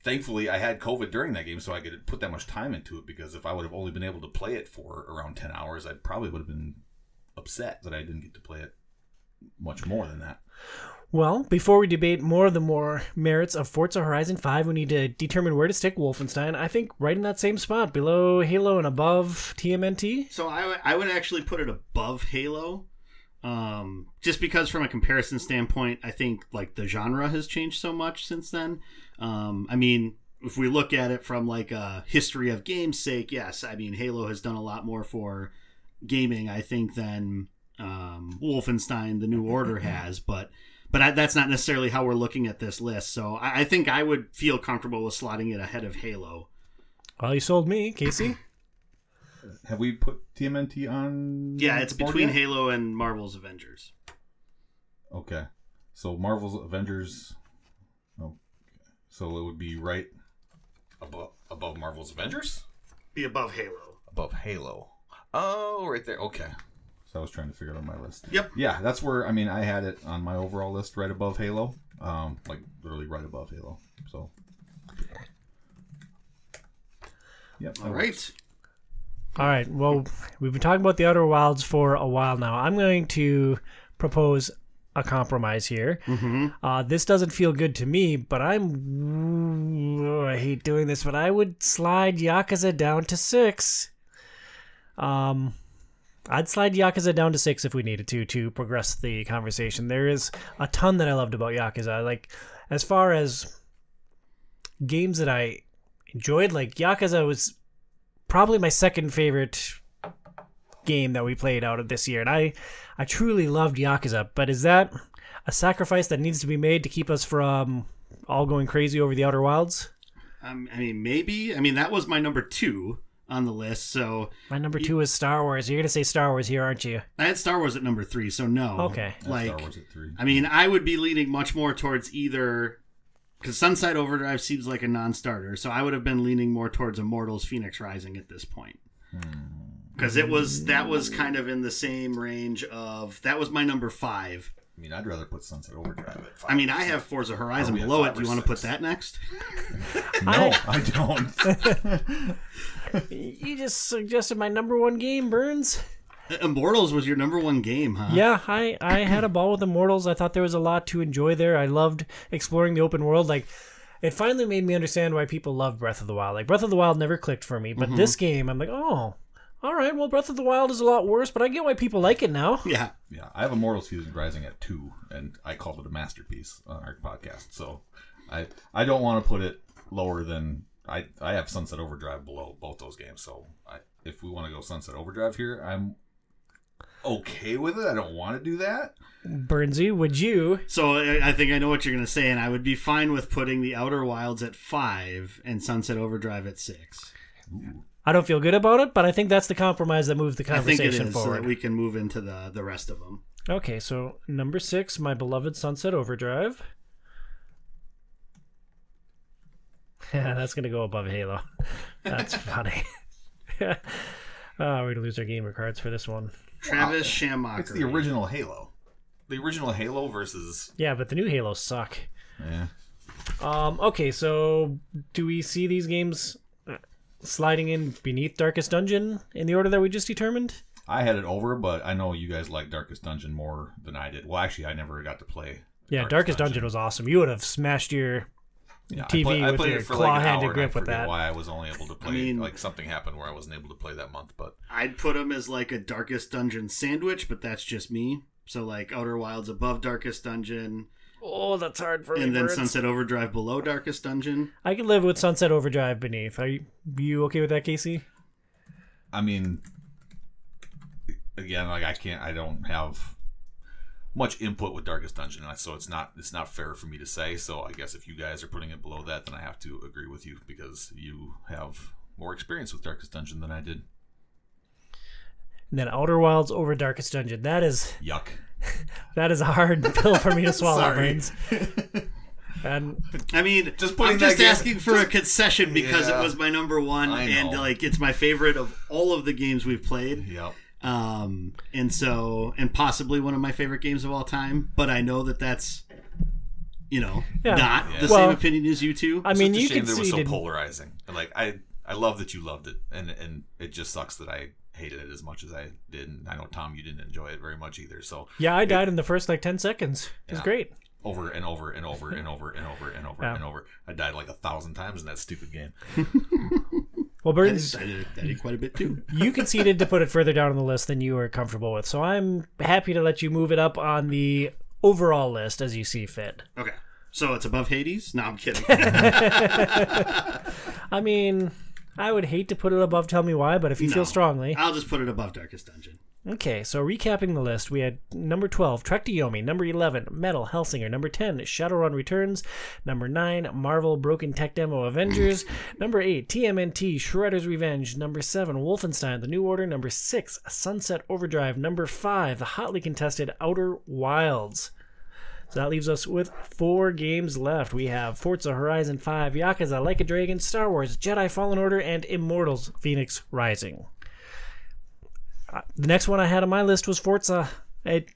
Speaker 2: Thankfully, I had COVID during that game, so I could put that much time into it. Because if I would have only been able to play it for around ten hours, I probably would have been upset that I didn't get to play it much more than that.
Speaker 1: Well, before we debate more of the more merits of Forza Horizon 5, we need to determine where to stick Wolfenstein. I think right in that same spot, below Halo and above TMNT.
Speaker 3: So I, would- I would actually put it above Halo, um, just because from a comparison standpoint, I think like the genre has changed so much since then. Um, I mean, if we look at it from like a history of games sake, yes, I mean Halo has done a lot more for gaming, I think, than um, Wolfenstein: The New Order *laughs* has, but. But I, that's not necessarily how we're looking at this list. So I, I think I would feel comfortable with slotting it ahead of Halo.
Speaker 1: Well, you sold me, Casey. *coughs*
Speaker 2: Have we put TMNT on?
Speaker 3: Yeah, it's between
Speaker 2: yet?
Speaker 3: Halo and Marvel's Avengers.
Speaker 2: Okay, so Marvel's Avengers. Oh, so it would be right above above Marvel's Avengers,
Speaker 3: Be above Halo.
Speaker 2: above Halo. Oh, right there. Okay. So I was trying to figure it out on my list.
Speaker 3: Yep.
Speaker 2: Yeah, that's where I mean I had it on my overall list right above Halo, um, like literally right above Halo. So. Yep.
Speaker 3: All right. Works.
Speaker 1: All right. Well, we've been talking about the Outer Wilds for a while now. I'm going to propose a compromise here.
Speaker 3: Mm-hmm.
Speaker 1: Uh, this doesn't feel good to me, but I'm. I hate doing this, but I would slide Yakuza down to six. Um, I'd slide Yakuza down to six if we needed to to progress the conversation. There is a ton that I loved about Yakuza. Like, as far as games that I enjoyed, like Yakuza was probably my second favorite game that we played out of this year, and I, I truly loved Yakuza. But is that a sacrifice that needs to be made to keep us from all going crazy over the Outer Wilds?
Speaker 3: Um, I mean, maybe. I mean, that was my number two. On the list. So
Speaker 1: My number two is Star Wars. You're gonna say Star Wars here, aren't you?
Speaker 3: I had Star Wars at number three. So no.
Speaker 1: Okay.
Speaker 3: Like,
Speaker 2: Star Wars at three.
Speaker 3: I mean, I would be leaning much more towards either because Sunset Overdrive seems like a non-starter. So I would have been leaning more towards Immortals: Phoenix Rising at this point. Hmm. Because it was that was kind of in the same range of that was my number five.
Speaker 2: I mean, I'd rather put Sunset Overdrive at five.
Speaker 3: I mean, I have Forza Horizon
Speaker 2: Are we at
Speaker 3: below it. Do
Speaker 2: or
Speaker 3: you want to put that next? *laughs* *laughs*
Speaker 2: no, I don't. *laughs* *laughs*
Speaker 1: You just suggested my number one game, Burns.
Speaker 3: Immortals was your number one game, huh?
Speaker 1: Yeah, I I had a ball with Immortals. I thought there was a lot to enjoy there. I loved exploring the open world. Like, it finally made me understand why people love Breath of the Wild. Like, Breath of the Wild never clicked for me, but mm-hmm. this game, I'm like, oh, all right. Well, Breath of the Wild is a lot worse, but I get why people like it now.
Speaker 3: Yeah.
Speaker 2: yeah, I have Immortals Phoenix Rising at two, and I called it a masterpiece on our podcast. So I I don't want to put it lower than I I have Sunset Overdrive below both those games. So I, if we want to go Sunset Overdrive here, I'm okay with it. I don't want to do that.
Speaker 1: Burnsy, would you?
Speaker 3: So I I think I know what you're going to say, and I would be fine with putting the Outer Wilds at five and Sunset Overdrive at six.
Speaker 1: I don't feel good about it, but I think that's the compromise that moved the
Speaker 3: I think
Speaker 1: conversation
Speaker 3: it is, so
Speaker 1: forward.
Speaker 3: that we can move into the the rest of them.
Speaker 1: Okay, so number six, my beloved Sunset Overdrive. *laughs* Yeah, that's gonna go above Halo. That's *laughs* funny. oh, *laughs* we're gonna lose our gamer cards for this one.
Speaker 3: Travis Shammocker.
Speaker 2: It's the original Halo. The original Halo versus
Speaker 1: Yeah, but the new Halos suck.
Speaker 2: yeah.
Speaker 1: Um, okay, so do we see these games uh, sliding in beneath Darkest Dungeon in the order that we just determined?
Speaker 2: I had it over, but I know you guys like Darkest Dungeon more than I did. Well, actually, I never got to play.
Speaker 1: Yeah, Darkest, Dungeon. was awesome. You would have smashed your
Speaker 2: Yeah,
Speaker 1: TV
Speaker 2: I, play, I played
Speaker 1: your
Speaker 2: it for like an
Speaker 1: claw-handed
Speaker 2: hour, and I
Speaker 1: grip with
Speaker 2: forget
Speaker 1: that.
Speaker 2: Why I was only able to play?
Speaker 3: I mean-
Speaker 2: like something happened where I wasn't able to play that month. But
Speaker 3: I'd put them as like a Darkest Dungeon sandwich, but that's just me. So like Outer Wilds above Darkest Dungeon,
Speaker 1: Oh, that's hard for me.
Speaker 3: and then
Speaker 1: Birds.
Speaker 3: Sunset Overdrive below Darkest Dungeon.
Speaker 1: I can live with Sunset Overdrive beneath. Are you, you okay with that, Casey?
Speaker 2: I mean, again, like I can't, I don't have much input with Darkest Dungeon, so it's not it's not fair for me to say. So I guess if you guys are putting it below that, then I have to agree with you because you have more experience with Darkest Dungeon than I did.
Speaker 1: And then Outer Wilds over Darkest Dungeon. That is
Speaker 2: Yuck. *laughs*
Speaker 1: that is a hard pill for me to *laughs* swallow, Brains. *laughs* And
Speaker 3: I mean,
Speaker 2: Just
Speaker 3: I'm just
Speaker 2: game-
Speaker 3: asking for a concession because
Speaker 2: Yeah.
Speaker 3: it was my number one, and like it's my favorite of all of the games we've played.
Speaker 2: Yep.
Speaker 3: Um, and so, and possibly one of my favorite games of all time. But I know that that's, you know,
Speaker 1: Yeah.
Speaker 3: not
Speaker 2: Yeah.
Speaker 3: the
Speaker 1: Well,
Speaker 3: same opinion as you two.
Speaker 1: I
Speaker 2: It's
Speaker 1: mean,
Speaker 2: just a
Speaker 1: you
Speaker 2: shame that it was so
Speaker 1: conceded.
Speaker 2: polarizing. Like I, I love that you loved it, and and it just sucks that I hated it as much as I did. And I know Tom, you didn't enjoy it very much either. So
Speaker 1: yeah, I died in the first like ten seconds. It was
Speaker 2: Yeah.
Speaker 1: great.
Speaker 2: over and over and over and over and over and over *laughs*
Speaker 1: Yeah.
Speaker 2: and over. I died like a thousand times in that stupid game. *laughs*
Speaker 1: Well, Burns,
Speaker 3: I did, I did quite a bit too. *laughs*
Speaker 1: you conceded to put it further down on the list than you were comfortable with. So I'm happy to let you move it up on the overall list as you see fit.
Speaker 3: Okay, so it's above Hades. No, I'm kidding. *laughs*
Speaker 1: I mean, I would hate to put it above Tell Me Why, but if you
Speaker 3: No.
Speaker 1: feel strongly.
Speaker 3: I'll just put it above Darkest Dungeon.
Speaker 1: Okay, so recapping the list, we had number 12, Trek to Yomi, number 11, Metal Hellsinger, number 10, Shadowrun Returns, number 9, Marvel Broken Tech Demo Avengers, *laughs* number 8, TMNT Shredder's Revenge, number 7, Wolfenstein The New Order, number 6, Sunset Overdrive, number 5, the hotly contested Outer Wilds. So that leaves us with four games left. We have Forza Horizon 5, Yakuza Like a Dragon, Star Wars, Jedi Fallen Order, and Immortals Phoenix Rising. The next one I had on my list was Forza. It,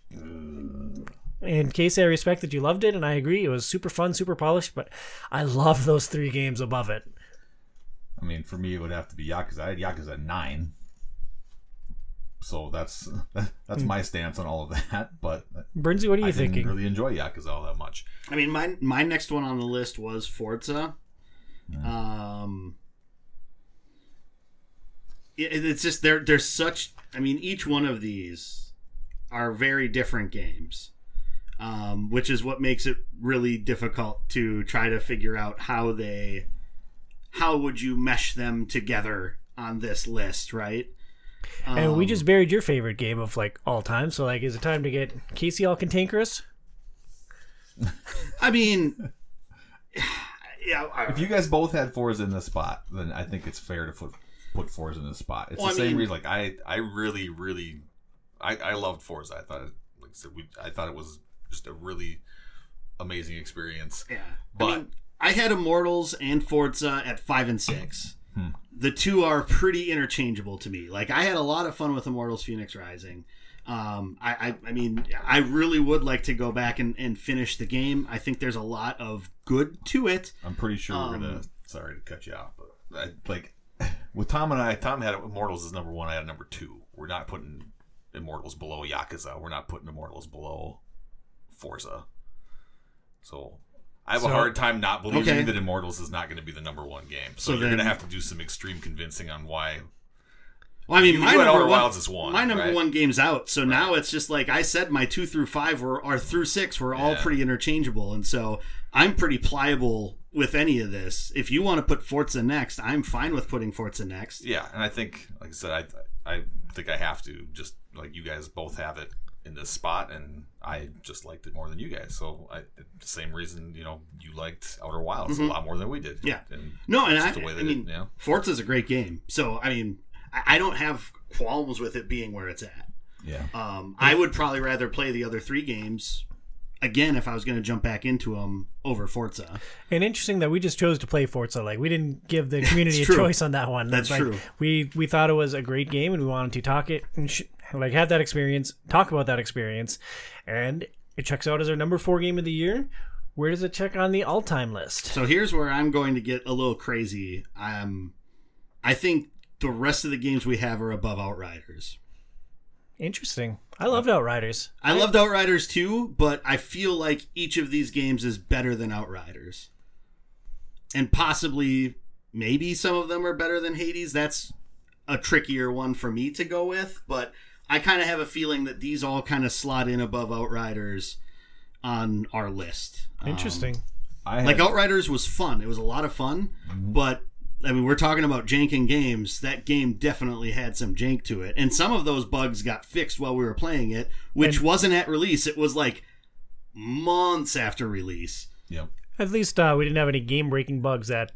Speaker 1: in case I respect that you loved it, and I agree, it was super fun, super polished, but I love those three games above it.
Speaker 2: I mean, for me, it would have to be Yakuza. I had Yakuza nine, so that's *laughs* that's my stance on all of that. But
Speaker 1: Burnsy, what are you
Speaker 2: I didn't
Speaker 1: thinking?
Speaker 2: really enjoy Yakuza all that much.
Speaker 3: I mean, my my next one on the list was Forza. Um, it, it's just there. There's such. I mean, each one of these are very different games, um, which is what makes it really difficult to try to figure out how they, how would you mesh them together on this list, right?
Speaker 1: and we
Speaker 3: Um,
Speaker 1: just buried your favorite game of like all time. So like, is it time to get Casey all cantankerous?
Speaker 3: I mean, *sighs* yeah. I-
Speaker 2: If you guys both had fours in the spot, then I think it's fair to put put Forza in this spot. It's
Speaker 3: Well,
Speaker 2: the
Speaker 3: I
Speaker 2: same
Speaker 3: mean-
Speaker 2: reason. Like I, I really, really, I, I loved Forza. I thought, it, like I said, we, I thought it was just a really amazing experience.
Speaker 3: Yeah,
Speaker 2: But-
Speaker 3: I mean, I had Immortals and Forza at five and six.
Speaker 2: Hmm.
Speaker 3: The two are pretty interchangeable to me. Like I had a lot of fun with Immortals: Phoenix Rising. Um, I, I, I mean, I really would like to go back and, and finish the game. I think there's a lot of good to it.
Speaker 2: I'm pretty sure we're gonna.
Speaker 3: Um,
Speaker 2: Sorry to cut you off, but I, like with Tom and I, Tom had Immortals as number one. I had number two. We're not putting Immortals below Yakuza. We're not putting Immortals below Forza. So I have
Speaker 1: So-
Speaker 2: a hard time not believing
Speaker 3: Okay.
Speaker 2: that Immortals is not going to be the number one game. So,
Speaker 3: So
Speaker 2: you're going to have to do some extreme convincing on why.
Speaker 3: Well, I mean,
Speaker 2: You-
Speaker 3: my
Speaker 2: you
Speaker 3: number one,
Speaker 2: as one,
Speaker 3: my number
Speaker 2: right?
Speaker 3: one game's out. So now it's just like I said, my two through five were or through six were all
Speaker 2: Yeah.
Speaker 3: pretty interchangeable, and so I'm pretty pliable with any of this. If you want to put Forza next, I'm fine with putting Forza next.
Speaker 2: Yeah, and I think, like I said, I I think I have to just like you guys both have it in this spot, and I just liked it more than you guys. So I, the same reason, you know, you liked Outer Wilds a lot more than we did.
Speaker 3: Mm-hmm. Yeah.
Speaker 2: and
Speaker 3: No, and I, I mean,
Speaker 2: you know,
Speaker 3: Forza's a great game. So I mean, I, I don't have qualms with it being where it's at.
Speaker 2: yeah,
Speaker 3: Um, I would probably rather play the other three games again if I was going to jump back into them over Forza.
Speaker 1: And interesting that we just chose to play Forza. Like we didn't give the *laughs* community a choice on that one.
Speaker 3: That's
Speaker 1: Like,
Speaker 3: true.
Speaker 1: We we thought it was a great game and we wanted to talk it and sh- like have that experience, talk about that experience, and it checks out as our number four game of the year. Where does it check on the all-time list?
Speaker 3: So here's where I'm going to get a little crazy. Um, I think the rest of the games we have are above Outriders.
Speaker 1: Interesting. I loved Outriders.
Speaker 3: I loved Outriders too, but I feel like each of these games is better than Outriders. And possibly, maybe some of them are better than Hades. That's a trickier one for me to go with, but I kind of have a feeling that these all kind of slot in above Outriders on our list. Um,
Speaker 1: Interesting.
Speaker 2: I had,
Speaker 3: like Outriders was fun. It was a lot of fun, but I mean, we're talking about janking games. That game definitely had some jank to it, and some of those bugs got fixed while we were playing it, which
Speaker 1: And-
Speaker 3: wasn't at release. It was like months after release.
Speaker 2: Yep.
Speaker 1: At least uh, we didn't have any game-breaking bugs that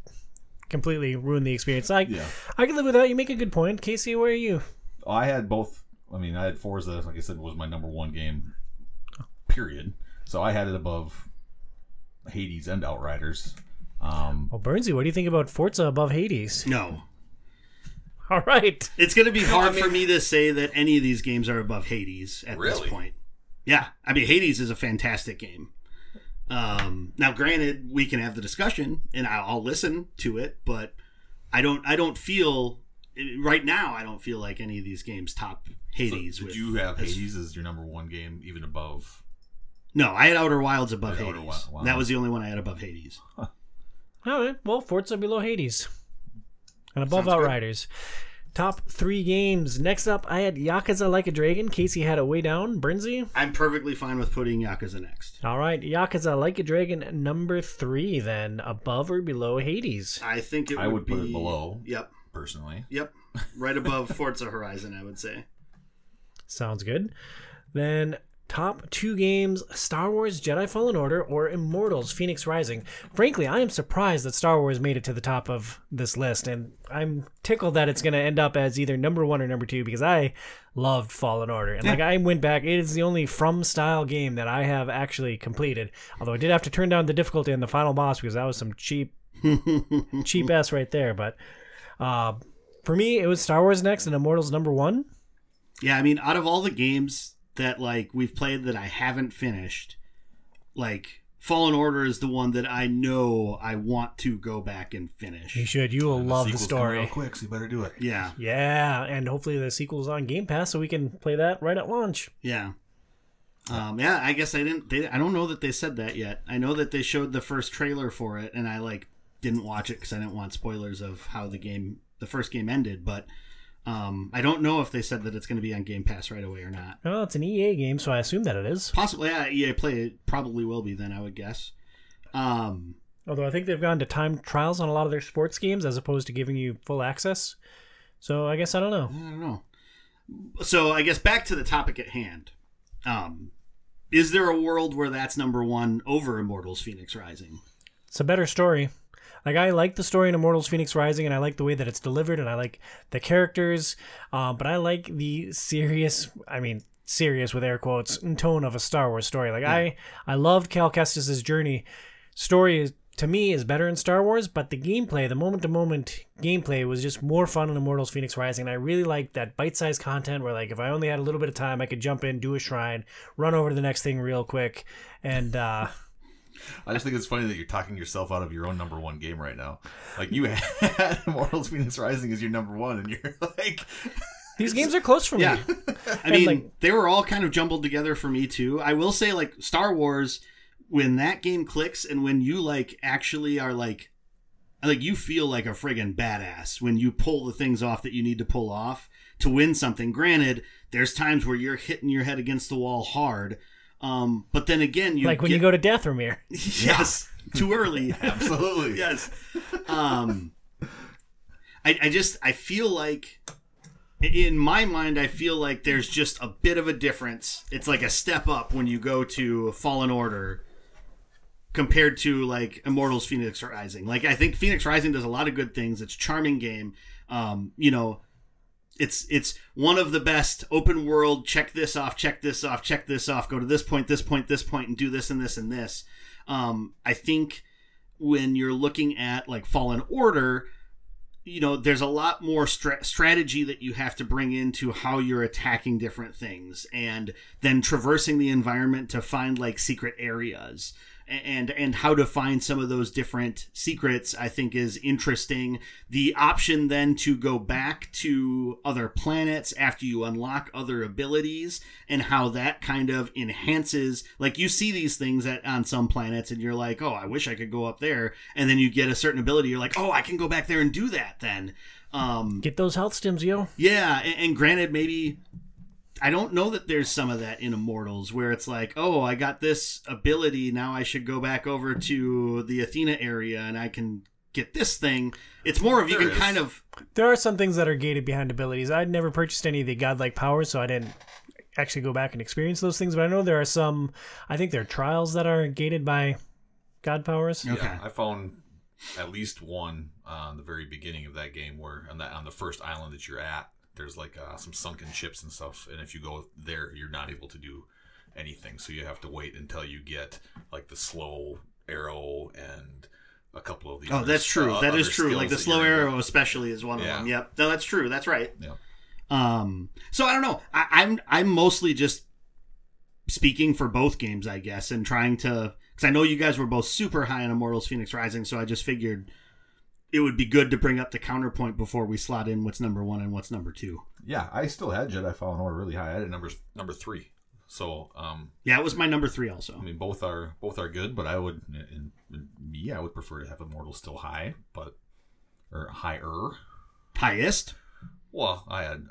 Speaker 1: completely ruined the experience. I
Speaker 2: Yeah.
Speaker 1: I can live with that. You make a good point, Casey. Where are you?
Speaker 2: I had both. I mean, I had Forza, like I said, was my number one game. Period. So I had it above Hades and Outriders. Um,
Speaker 1: Well, Burnsy, what do you think about Forza above Hades?
Speaker 3: No, *laughs*
Speaker 1: All right.
Speaker 3: it's going to be *laughs* hard
Speaker 2: I mean-
Speaker 3: for me to say that any of these games are above Hades at this point. Yeah, I mean, Hades is a fantastic game. Um, now, granted, we can have the discussion, and I'll, I'll listen to it, but I don't. I don't feel right now. I don't feel like any of these games top
Speaker 2: so
Speaker 3: Hades.
Speaker 2: did
Speaker 3: with
Speaker 2: you have
Speaker 3: as-
Speaker 2: Hades as your number one game, even above?
Speaker 3: No, I had Outer Wilds above Hades.
Speaker 2: Outer Wi- wow.
Speaker 3: That was the only one I had above Hades.
Speaker 1: All right. Well, Forza below Hades and above
Speaker 2: Sounds good.
Speaker 1: Outriders. Top three games. Next up, I had Yakuza Like a Dragon. Casey had it way down. Burnsy.
Speaker 3: I'm perfectly fine with putting Yakuza next.
Speaker 1: All right. Yakuza Like a Dragon, number three, then above or below Hades.
Speaker 3: I think it
Speaker 2: I would
Speaker 3: be,
Speaker 2: put it below.
Speaker 3: Yep,
Speaker 2: Personally,
Speaker 3: yep, right above *laughs* Forza Horizon. I would say.
Speaker 1: Sounds good. Then top two games Star Wars Jedi Fallen Order or Immortals Phoenix Rising. Frankly, I am surprised that Star Wars made it to the top of this list, and I'm tickled that it's going to end up as either number one or number two because I loved Fallen Order. And like I went back, it is the only From style game that I have actually completed. Although I did have to turn down the difficulty in the final boss because that was some cheap, *laughs* cheap ass right there. But uh, for me, it was Star Wars next and Immortals number one.
Speaker 3: Yeah, I mean, out of all the games that like we've played that I haven't finished, like Fallen Order is the one that I know I want to go back and finish.
Speaker 1: You should. You will love the
Speaker 2: sequel's
Speaker 1: story.
Speaker 2: out quick, so you better do it.
Speaker 3: Yeah,
Speaker 1: Yeah, and hopefully the sequel's on Game Pass so we can play that right at launch.
Speaker 3: yeah. Um, yeah, I guess I didn't. They, I don't know that they said that yet. I know that they showed the first trailer for it, and I like didn't watch it because I didn't want spoilers of how the game, the first game ended. But um, I don't know if they said that it's going to be on Game Pass right away or not.
Speaker 1: Well, it's an EA game, so I assume that it is.
Speaker 3: Possibly, yeah. EA Play it probably will be then. I would guess. Um,
Speaker 1: Although I think they've gone to time trials on a lot of their sports games as opposed to giving you full access. So I guess I don't know.
Speaker 3: I don't know. So I guess back to the topic at hand. Um, is there a world where that's number one over Immortals: Phoenix Rising?
Speaker 1: It's a better story. Like I like the story in Immortals: Phoenix Rising, and I like the way that it's delivered, and I like the characters. Um, but I like the serious. I mean, serious with air quotes tone of a Star Wars story. Like I, I loved Cal Kestis's journey. Story is to me is better in Star Wars, but the gameplay, the moment to moment gameplay was just more fun in Immortals Phoenix Rising. And I really liked that bite sized content where like if I only had a little bit of time, I could jump in, do a shrine, run over to the next thing real quick, and uh
Speaker 2: I just think it's funny that you're talking yourself out of your own number one game right now. Like you *laughs* had Immortals Phoenix Rising as your number one, and you're *laughs* like,
Speaker 1: these games are close for me.
Speaker 3: Yeah. *laughs* I mean,
Speaker 1: like-
Speaker 3: they were all kind of jumbled together for me too. I will say, like Star Wars, when that game clicks and when you like actually are like, like you feel like a friggin' badass when you pull the things off that you need to pull off to win something. Granted, there's times where you're hitting your head against the wall hard. Um, but then again, you
Speaker 1: like when
Speaker 3: get-
Speaker 1: you go to Dathomir. *laughs*
Speaker 3: yes, too early. *laughs*
Speaker 2: absolutely,
Speaker 3: yes. Um, I, I just I feel like in my mind I feel like there's just a bit of a difference. It's like a step up when you go to Fallen Order compared to like Immortals Phoenix Rising. Like I think Phoenix Rising does a lot of good things. It's a charming game. Um, you know, it's it's one of the best open world check this off check this off check this off go to this point this point this point and do this and this and this. Um i think when you're looking at like fallen order you know there's a lot more stra- strategy that you have to bring into how you're attacking different things and then traversing the environment to find like secret areas and and how to find some of those different secrets i think is interesting. The option then to go back to other planets after you unlock other abilities and how that kind of enhances like you see these things at, on some planets and you're like oh i wish i could go up there. And then you get a certain ability you're like oh i can go back there and do that then. Um
Speaker 1: Get those health stims, yo.
Speaker 3: yeah, and, and granted, maybe I don't know that there's some of that in Immortals where it's like, oh, I got this ability, now I should go back over to the Athena area and I can get this thing. It's more of you
Speaker 2: There
Speaker 3: can
Speaker 2: is.
Speaker 3: kind of
Speaker 1: There are some things that are gated behind abilities. I'd never purchased any of the godlike powers, so I didn't actually go back and experience those things. But I know there are some. I think there are trials that are gated by god powers.
Speaker 3: Okay.
Speaker 2: Yeah, I found at least one uh, on the very beginning of that game where on the on the first island that you're at, there's like uh, some sunken ships and stuff, and if you go there, you're not able to do anything. So you have to wait until you get like the slow arrow and a couple of the.
Speaker 3: Oh,
Speaker 2: other
Speaker 3: that's true.
Speaker 2: uh,
Speaker 3: that is true. Like the slow
Speaker 2: you're able-
Speaker 3: arrow, especially, is one of
Speaker 2: Yeah.
Speaker 3: them. Yep. No, that's true. That's right.
Speaker 2: Yeah.
Speaker 3: Um. So I don't know. I, I'm I'm mostly just speaking for both games, I guess, and trying to because I know you guys were both super high on Immortals: Phoenix Rising, so I just figured it would be good to bring up the counterpoint before we slot in what's number one and what's number two.
Speaker 2: Yeah, I still had Jedi Fallen Order really high. I had number number three. So, um,
Speaker 3: Yeah, it was my number three also.
Speaker 2: I mean, both are both are good, but I would, in, in me, I would prefer to have Immortal still high, but or higher.
Speaker 3: Highest.
Speaker 2: Well, I had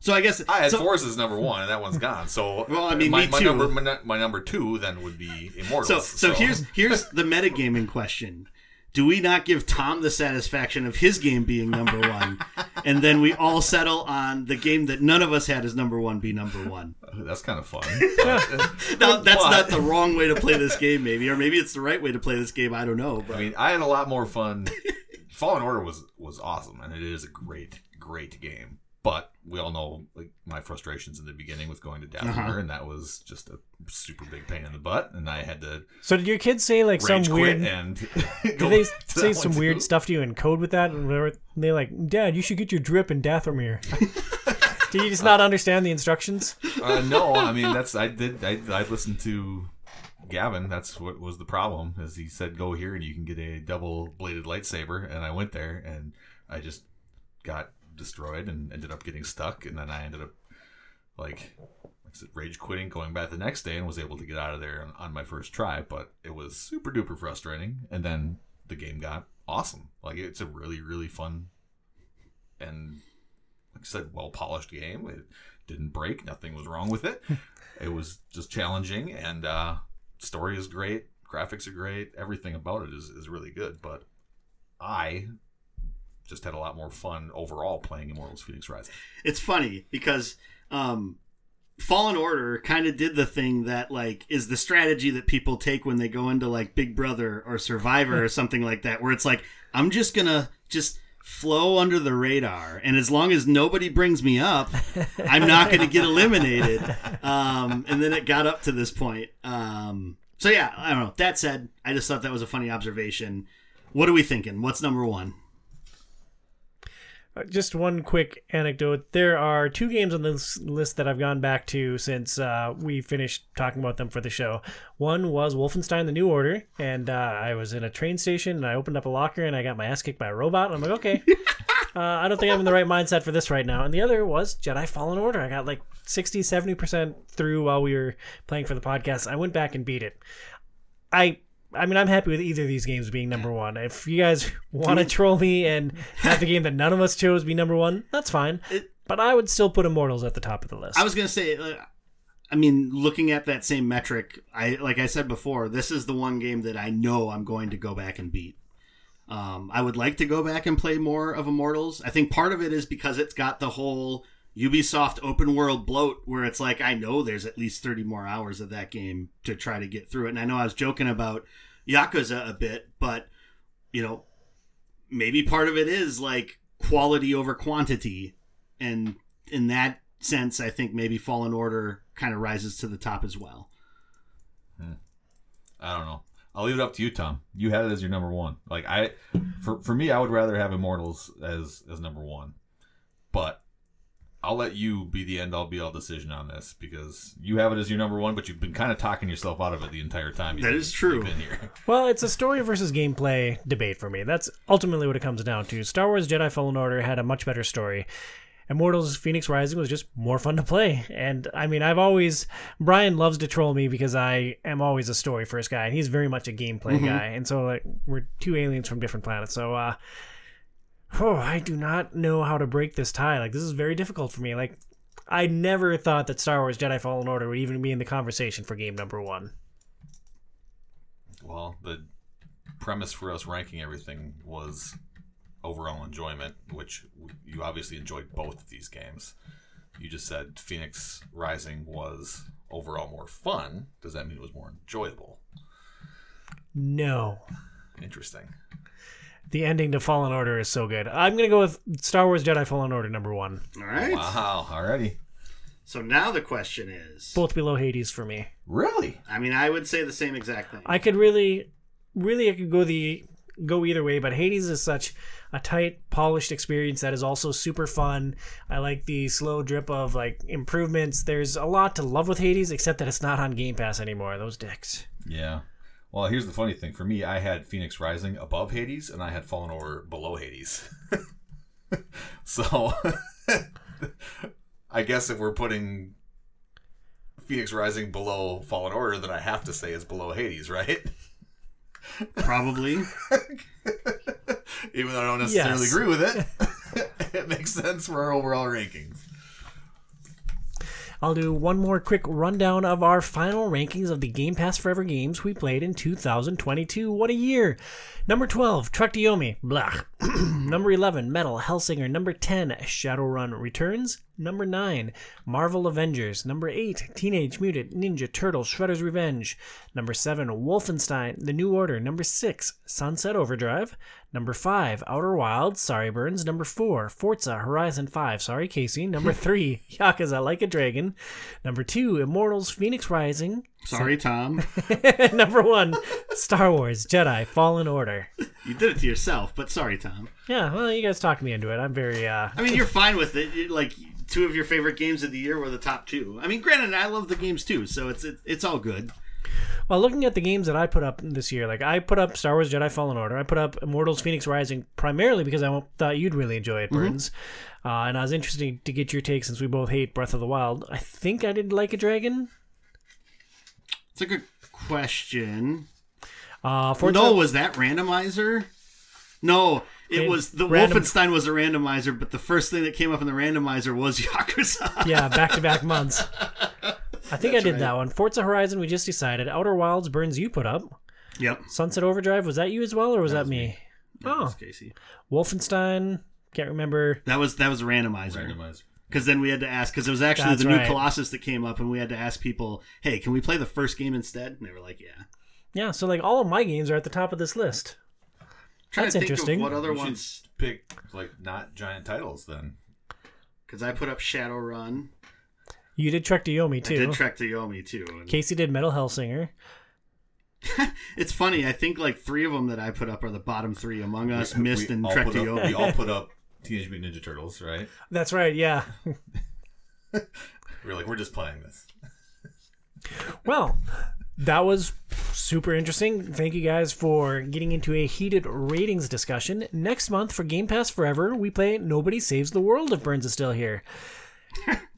Speaker 3: So I guess
Speaker 2: I had
Speaker 3: so,
Speaker 2: Forza's number one, and that one's gone. So, *laughs*
Speaker 3: Well, I mean,
Speaker 2: my,
Speaker 3: me
Speaker 2: my
Speaker 3: too.
Speaker 2: number my, my number two then would be Immortal.
Speaker 3: So,
Speaker 2: Immortals.
Speaker 3: so here's here's *laughs* the metagaming question. Do we not give Tom the satisfaction of his game being number one, and then we all settle on the game that none of us had as number one be number one?
Speaker 2: that's kind of fun. *laughs*
Speaker 3: Now, that's
Speaker 2: but-
Speaker 3: not the wrong way to play this game, maybe, or maybe it's the right way to play this game. I don't know, but
Speaker 2: I mean, I had a lot more fun. Fallen Order was was awesome, and it is a great great game. But we all know like my frustrations in the beginning with going to Dathomir,
Speaker 3: Uh-huh.
Speaker 2: and that was just a super big pain in the butt, and I had to
Speaker 1: So did your kids say like some weird?
Speaker 2: and *laughs* *laughs*
Speaker 1: Did they *laughs* say some weird
Speaker 2: too.
Speaker 1: stuff to you in code with that? And were they like, Dad, you should get your drip in Dathomir. Did you just not understand the instructions?
Speaker 2: Uh, no, I mean that's I did I, I listened to Gavin. That's what was the problem. Is he said go here and you can get a double bladed lightsaber, and I went there and I just got destroyed and ended up getting stuck, and then I ended up like. like I said, Rage quitting, going back the next day, and was able to get out of there on, on my first try. But it was super duper frustrating. And then the game got awesome. Like it's a really really fun and like I said, well polished game. It didn't break. Nothing was wrong with it. *laughs* it was just challenging, and uh, story is great. Graphics are great. Everything about it is, is really good. But I just had a lot more fun overall playing Immortals Phoenix Rising.
Speaker 3: it's funny because um, Fallen Order kind of did the thing that like is the strategy that people take when they go into like Big Brother or Survivor or *laughs* something like that, where it's like I'm just gonna just flow under the radar, and as long as nobody brings me up, I'm not gonna get eliminated. Um, and then it got up to this point. Um, so yeah, I don't know. That said, I just thought that was a funny observation. What are we thinking? What's number one?
Speaker 1: Uh, Just one quick anecdote. There are two games on this list that I've gone back to since uh, we finished talking about them for the show. One was Wolfenstein: The New Order, and uh, I was in a train station and I opened up a locker and I got my ass kicked by a robot. And I'm like, okay, *laughs* uh, I don't think I'm in the right mindset for this right now. And the other was Jedi Fallen Order. I got like 60, 70 percent through while we were playing for the podcast. I went back and beat it. I I mean, I'm happy with either of these games being number one. If you guys *laughs* want to troll me and have the game that none of us chose be number one, that's fine.
Speaker 3: It-
Speaker 1: but I would still put Immortals at the top of the list.
Speaker 3: I was gonna say, uh, I mean, looking at that same metric, I like I said before, this is the one game that I know I'm going to go back and beat. Um, I would like to go back and play more of Immortals. I think part of it is because it's got the whole Ubisoft open world bloat, where it's like I know there's at least 30 more hours of that game to try to get through it. And I know I was joking about Yakuza a bit, but you know, maybe part of it is like quality over quantity, and in that sense, I think maybe Fallen Order kind of rises to the top as well. Hmm.
Speaker 2: I don't know. I'll leave it up to you, Tom. You had it as your number one. Like I, for for me, I would rather have Immortals as as number one, but I'll let you be the end all be all decision on this because you have it as your number one, but you've been kind of talking yourself out of it the entire time. you've
Speaker 3: That
Speaker 2: been-
Speaker 3: is true.
Speaker 2: Been here. *laughs*
Speaker 1: well, it's a story versus gameplay debate for me. That's ultimately what it comes down to. Star Wars Jedi Fallen Order had a much better story. Immortals Phoenix Rising was just more fun to play. And I mean, I've always Brian loves to troll me because I am always a story first guy and he's very much a gameplay guy. And so like we're two aliens from different planets. So uh oh, I do not know how to break this tie. Like this is very difficult for me. Like I never thought that Star Wars Jedi Fallen Order would even be in the conversation for game number 1.
Speaker 2: Well, the premise for us ranking everything was overall enjoyment, which you obviously enjoyed both of these games. You just said Phoenix Rising was overall more fun. Does that mean it was more enjoyable?
Speaker 1: No.
Speaker 2: Interesting.
Speaker 1: The ending to Fallen Order is so good. I'm gonna go with Star Wars Jedi Fallen Order number one.
Speaker 3: All right.
Speaker 2: Wow, already.
Speaker 3: So now the question is,
Speaker 1: Both below Hades for me.
Speaker 2: Really?
Speaker 3: I mean, I would say the same exact thing.
Speaker 1: I could really, really, I could go the go either way. But Hades is such a tight, polished experience that is also super fun. I like the slow drip of like improvements. There's a lot to love with Hades, except that it's not on Game Pass anymore. Those dicks.
Speaker 2: Yeah. Well, here's the funny thing. For me, I had Phoenix Rising above Hades, and I had Fallen Order below Hades. *laughs* so, *laughs* I guess if we're putting Phoenix Rising below Fallen Order, then I have to say it's below Hades, right?
Speaker 3: Probably. *laughs*
Speaker 2: Even though I don't necessarily
Speaker 1: Yes.
Speaker 2: agree with it, it makes sense for our overall rankings.
Speaker 1: I'll do one more quick rundown of our final rankings of the Game Pass Forever games we played in 2022. What a year! Number 12, Truck blah. *clears throat* Number 11, Metal Hellsinger. Number 10, Shadowrun Returns. Number 9, Marvel Avengers. Number 8, Teenage Mutant Ninja Turtle Shredder's Revenge. Number 7, Wolfenstein The New Order. Number 6, Sunset Overdrive. Number 5, Outer Wilds, Sorry Burns. Number 4, Forza Horizon 5, Sorry Casey. Number *laughs* 3, Yakuza Like a Dragon. Number 2, Immortals Phoenix Rising.
Speaker 3: Sorry, Tom. *laughs*
Speaker 1: Number 1, Star Wars Jedi Fallen Order.
Speaker 3: You did it to yourself, but sorry, Tom.
Speaker 1: Yeah, well, you guys talked me into it. I'm very, uh,
Speaker 3: I mean, you're fine with it. You- Like two of your favorite games of the year were the top two. I mean, granted, I love the games too, so it's it, it's all good.
Speaker 1: Well, looking at the games that I put up this year, like I put up Star Wars Jedi Fallen Order, I put up Immortals Phoenix Rising primarily because I thought you'd really enjoy it, Burns. Uh, and I was interested to get your take since we both hate Breath of the Wild. I think I did like a dragon.
Speaker 3: It's a good question.
Speaker 1: Uh, Forza,
Speaker 3: no, was that randomizer? No, it
Speaker 1: It-
Speaker 3: was the
Speaker 1: random-
Speaker 3: Wolfenstein was a randomizer, but the first thing that came up in the randomizer was *laughs* Yakuza.
Speaker 1: yeah, back to back months. *laughs* I think I did
Speaker 3: right.
Speaker 1: that one. Forza Horizon, we just decided. Outer Wilds, Burns, you put up.
Speaker 3: Yep.
Speaker 1: Sunset Overdrive, was that you as well, or was that, me? Oh.
Speaker 3: That
Speaker 1: Oh.
Speaker 3: was Casey.
Speaker 1: Wolfenstein, can't remember.
Speaker 3: That was that was a randomizer.
Speaker 2: Randomizer.
Speaker 3: Because then we had to ask, because it was actually
Speaker 1: That's
Speaker 3: the new
Speaker 1: right.
Speaker 3: Colossus that came up, and we had to ask people, hey, can we play the first game instead? And they were like, yeah.
Speaker 1: Yeah, so like all of my games are at the top of this list.
Speaker 3: Trying
Speaker 1: That's
Speaker 3: to think
Speaker 1: interesting.
Speaker 3: Of what other
Speaker 2: You should
Speaker 3: ones?
Speaker 2: pick like not giant titles then.
Speaker 3: Because I put up Shadowrun.
Speaker 1: You did Trek to Yomi too.
Speaker 3: I did Trek to Yomi too. And *laughs*
Speaker 1: Casey did Metal Hellsinger.
Speaker 3: it's funny. I think like three of them that I put up are the bottom three: Among Us,
Speaker 2: We-
Speaker 3: Myst,
Speaker 2: we
Speaker 3: and
Speaker 2: all
Speaker 3: Trek to Yomi.
Speaker 2: We all put up *laughs* Teenage Mutant Ninja Turtles, right?
Speaker 1: That's right, yeah.
Speaker 2: We are like, we're just playing this.
Speaker 1: Well, that was super interesting. Thank you guys for getting into a heated ratings discussion. Next month for Game Pass Forever, we play Nobody Saves the World if Burns is still here.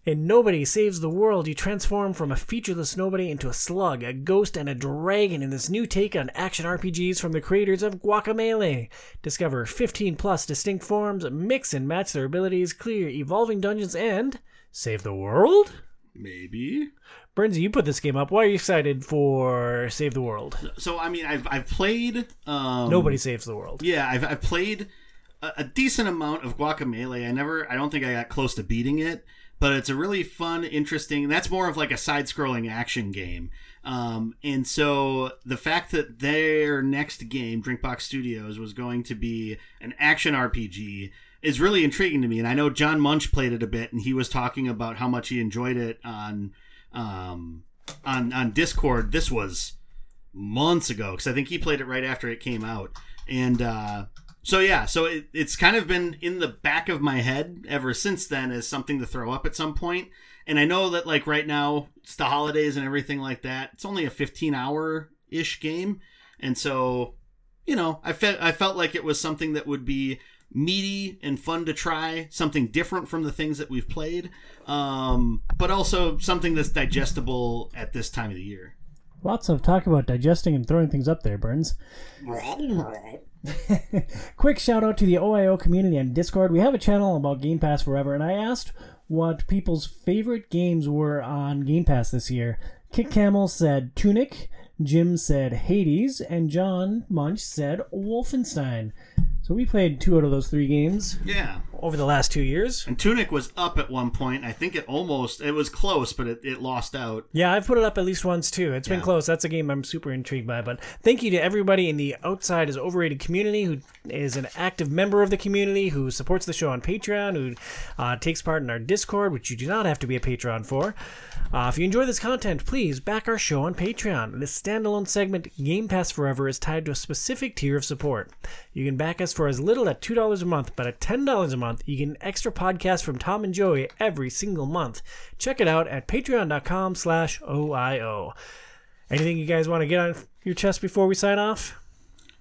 Speaker 1: In Nobody Saves the World, you transform from a featureless nobody into a slug, a ghost, and a dragon in this new take on action RPGs from the creators of Guacamelee. Discover 15 plus distinct forms, mix and match their abilities, clear evolving dungeons, and save the world?
Speaker 3: Maybe.
Speaker 1: Burnsy, you put this game up. Why are you excited for Save the World?
Speaker 3: So I mean, I've I've played. Um,
Speaker 1: Nobody saves the world.
Speaker 3: Yeah, I've I've played a, a decent amount of Guacamelee. I never. I don't think I got close to beating it, but it's a really fun, interesting. That's more of like a side-scrolling action game. Um, and so the fact that their next game, Drinkbox Studios, was going to be an action RPG is really intriguing to me. And I know John Munch played it a bit, and he was talking about how much he enjoyed it on um, on on Discord. This was months ago because I think he played it right after it came out, and uh, so yeah, so it, it's kind of been in the back of my head ever since then as something to throw up at some point. And I know that like right now it's the holidays and everything like that. It's only a 15 hour ish game, and so you know I felt I felt like it was something that would be meaty and fun to try, something different from the things that we've played, um, but also something that's digestible at this time of the year.
Speaker 1: Lots of talk about digesting and throwing things up there, Burns. *laughs* Quick shout out to the OIO community on Discord. We have a channel about Game Pass Forever, and I asked what people's favorite games were on Game Pass this year. Kick Camel said Tunic, Jim said Hades, and John Munch said Wolfenstein. So we played two out of those three games
Speaker 3: Yeah.
Speaker 1: Over the last two years.
Speaker 3: And Tunic was up at one point. I think it almost it was close, but it, it lost out.
Speaker 1: Yeah, I've put it up at least once too. It's been close. That's a game I'm super intrigued by. But thank you to everybody in the Outside is Overrated community who is an active member of the community, who supports the show on Patreon, who uh, takes part in our Discord, which you do not have to be a Patreon for. Uh, if you enjoy this content, please back our show on Patreon. This standalone segment, Game Pass Forever, is tied to a specific tier of support. You can back us for as little as $2 a month, but at $10 a month, you get an extra podcast from Tom and Joey every single month. Check it out at patreon.com slash OIO. Anything you guys want to get on your chest before we sign off?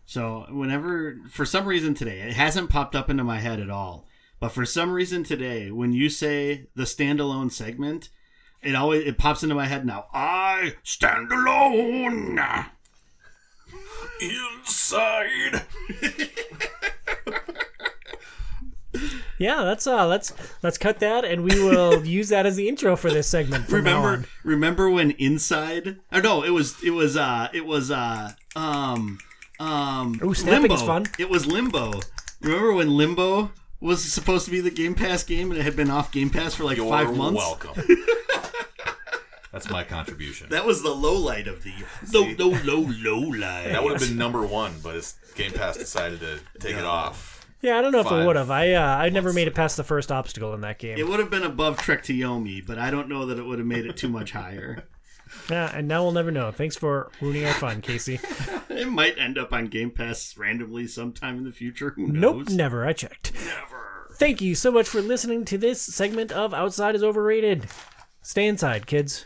Speaker 3: So whenever, for some reason today, it hasn't popped up into my head at all. But for some reason today, when you say the standalone segment, it always it pops into my head now. I stand alone. *laughs*
Speaker 2: Inside. *laughs*
Speaker 1: Yeah, let's uh let's let's cut that and we will *laughs* use that as the intro for this segment.
Speaker 3: Remember
Speaker 1: on.
Speaker 3: remember when inside or no it was it was uh it was uh um um
Speaker 1: Ooh, snapping is
Speaker 3: limbo
Speaker 1: fun.
Speaker 3: it was limbo remember when limbo was supposed to be the game pass game and it had been off game pass for like
Speaker 2: You're
Speaker 3: five months
Speaker 2: welcome. *laughs* That's my contribution.
Speaker 3: that was the low light of the low low low low light
Speaker 2: That would have been number one, but it's Game Pass decided to take it off.
Speaker 1: Yeah, I don't know if it would have. I uh, I never made it past the first obstacle in that game.
Speaker 3: it would have been above trek to yomi but i don't know that it would have made it too much higher *laughs*
Speaker 1: Yeah, and now we'll never know. Thanks for ruining our fun, Casey. *laughs*
Speaker 3: it might end up on game pass randomly sometime in the future who knows
Speaker 1: Nope, never. I checked.
Speaker 3: never
Speaker 1: Thank you so much for listening to this segment of Outside is Overrated. Stay inside, kids.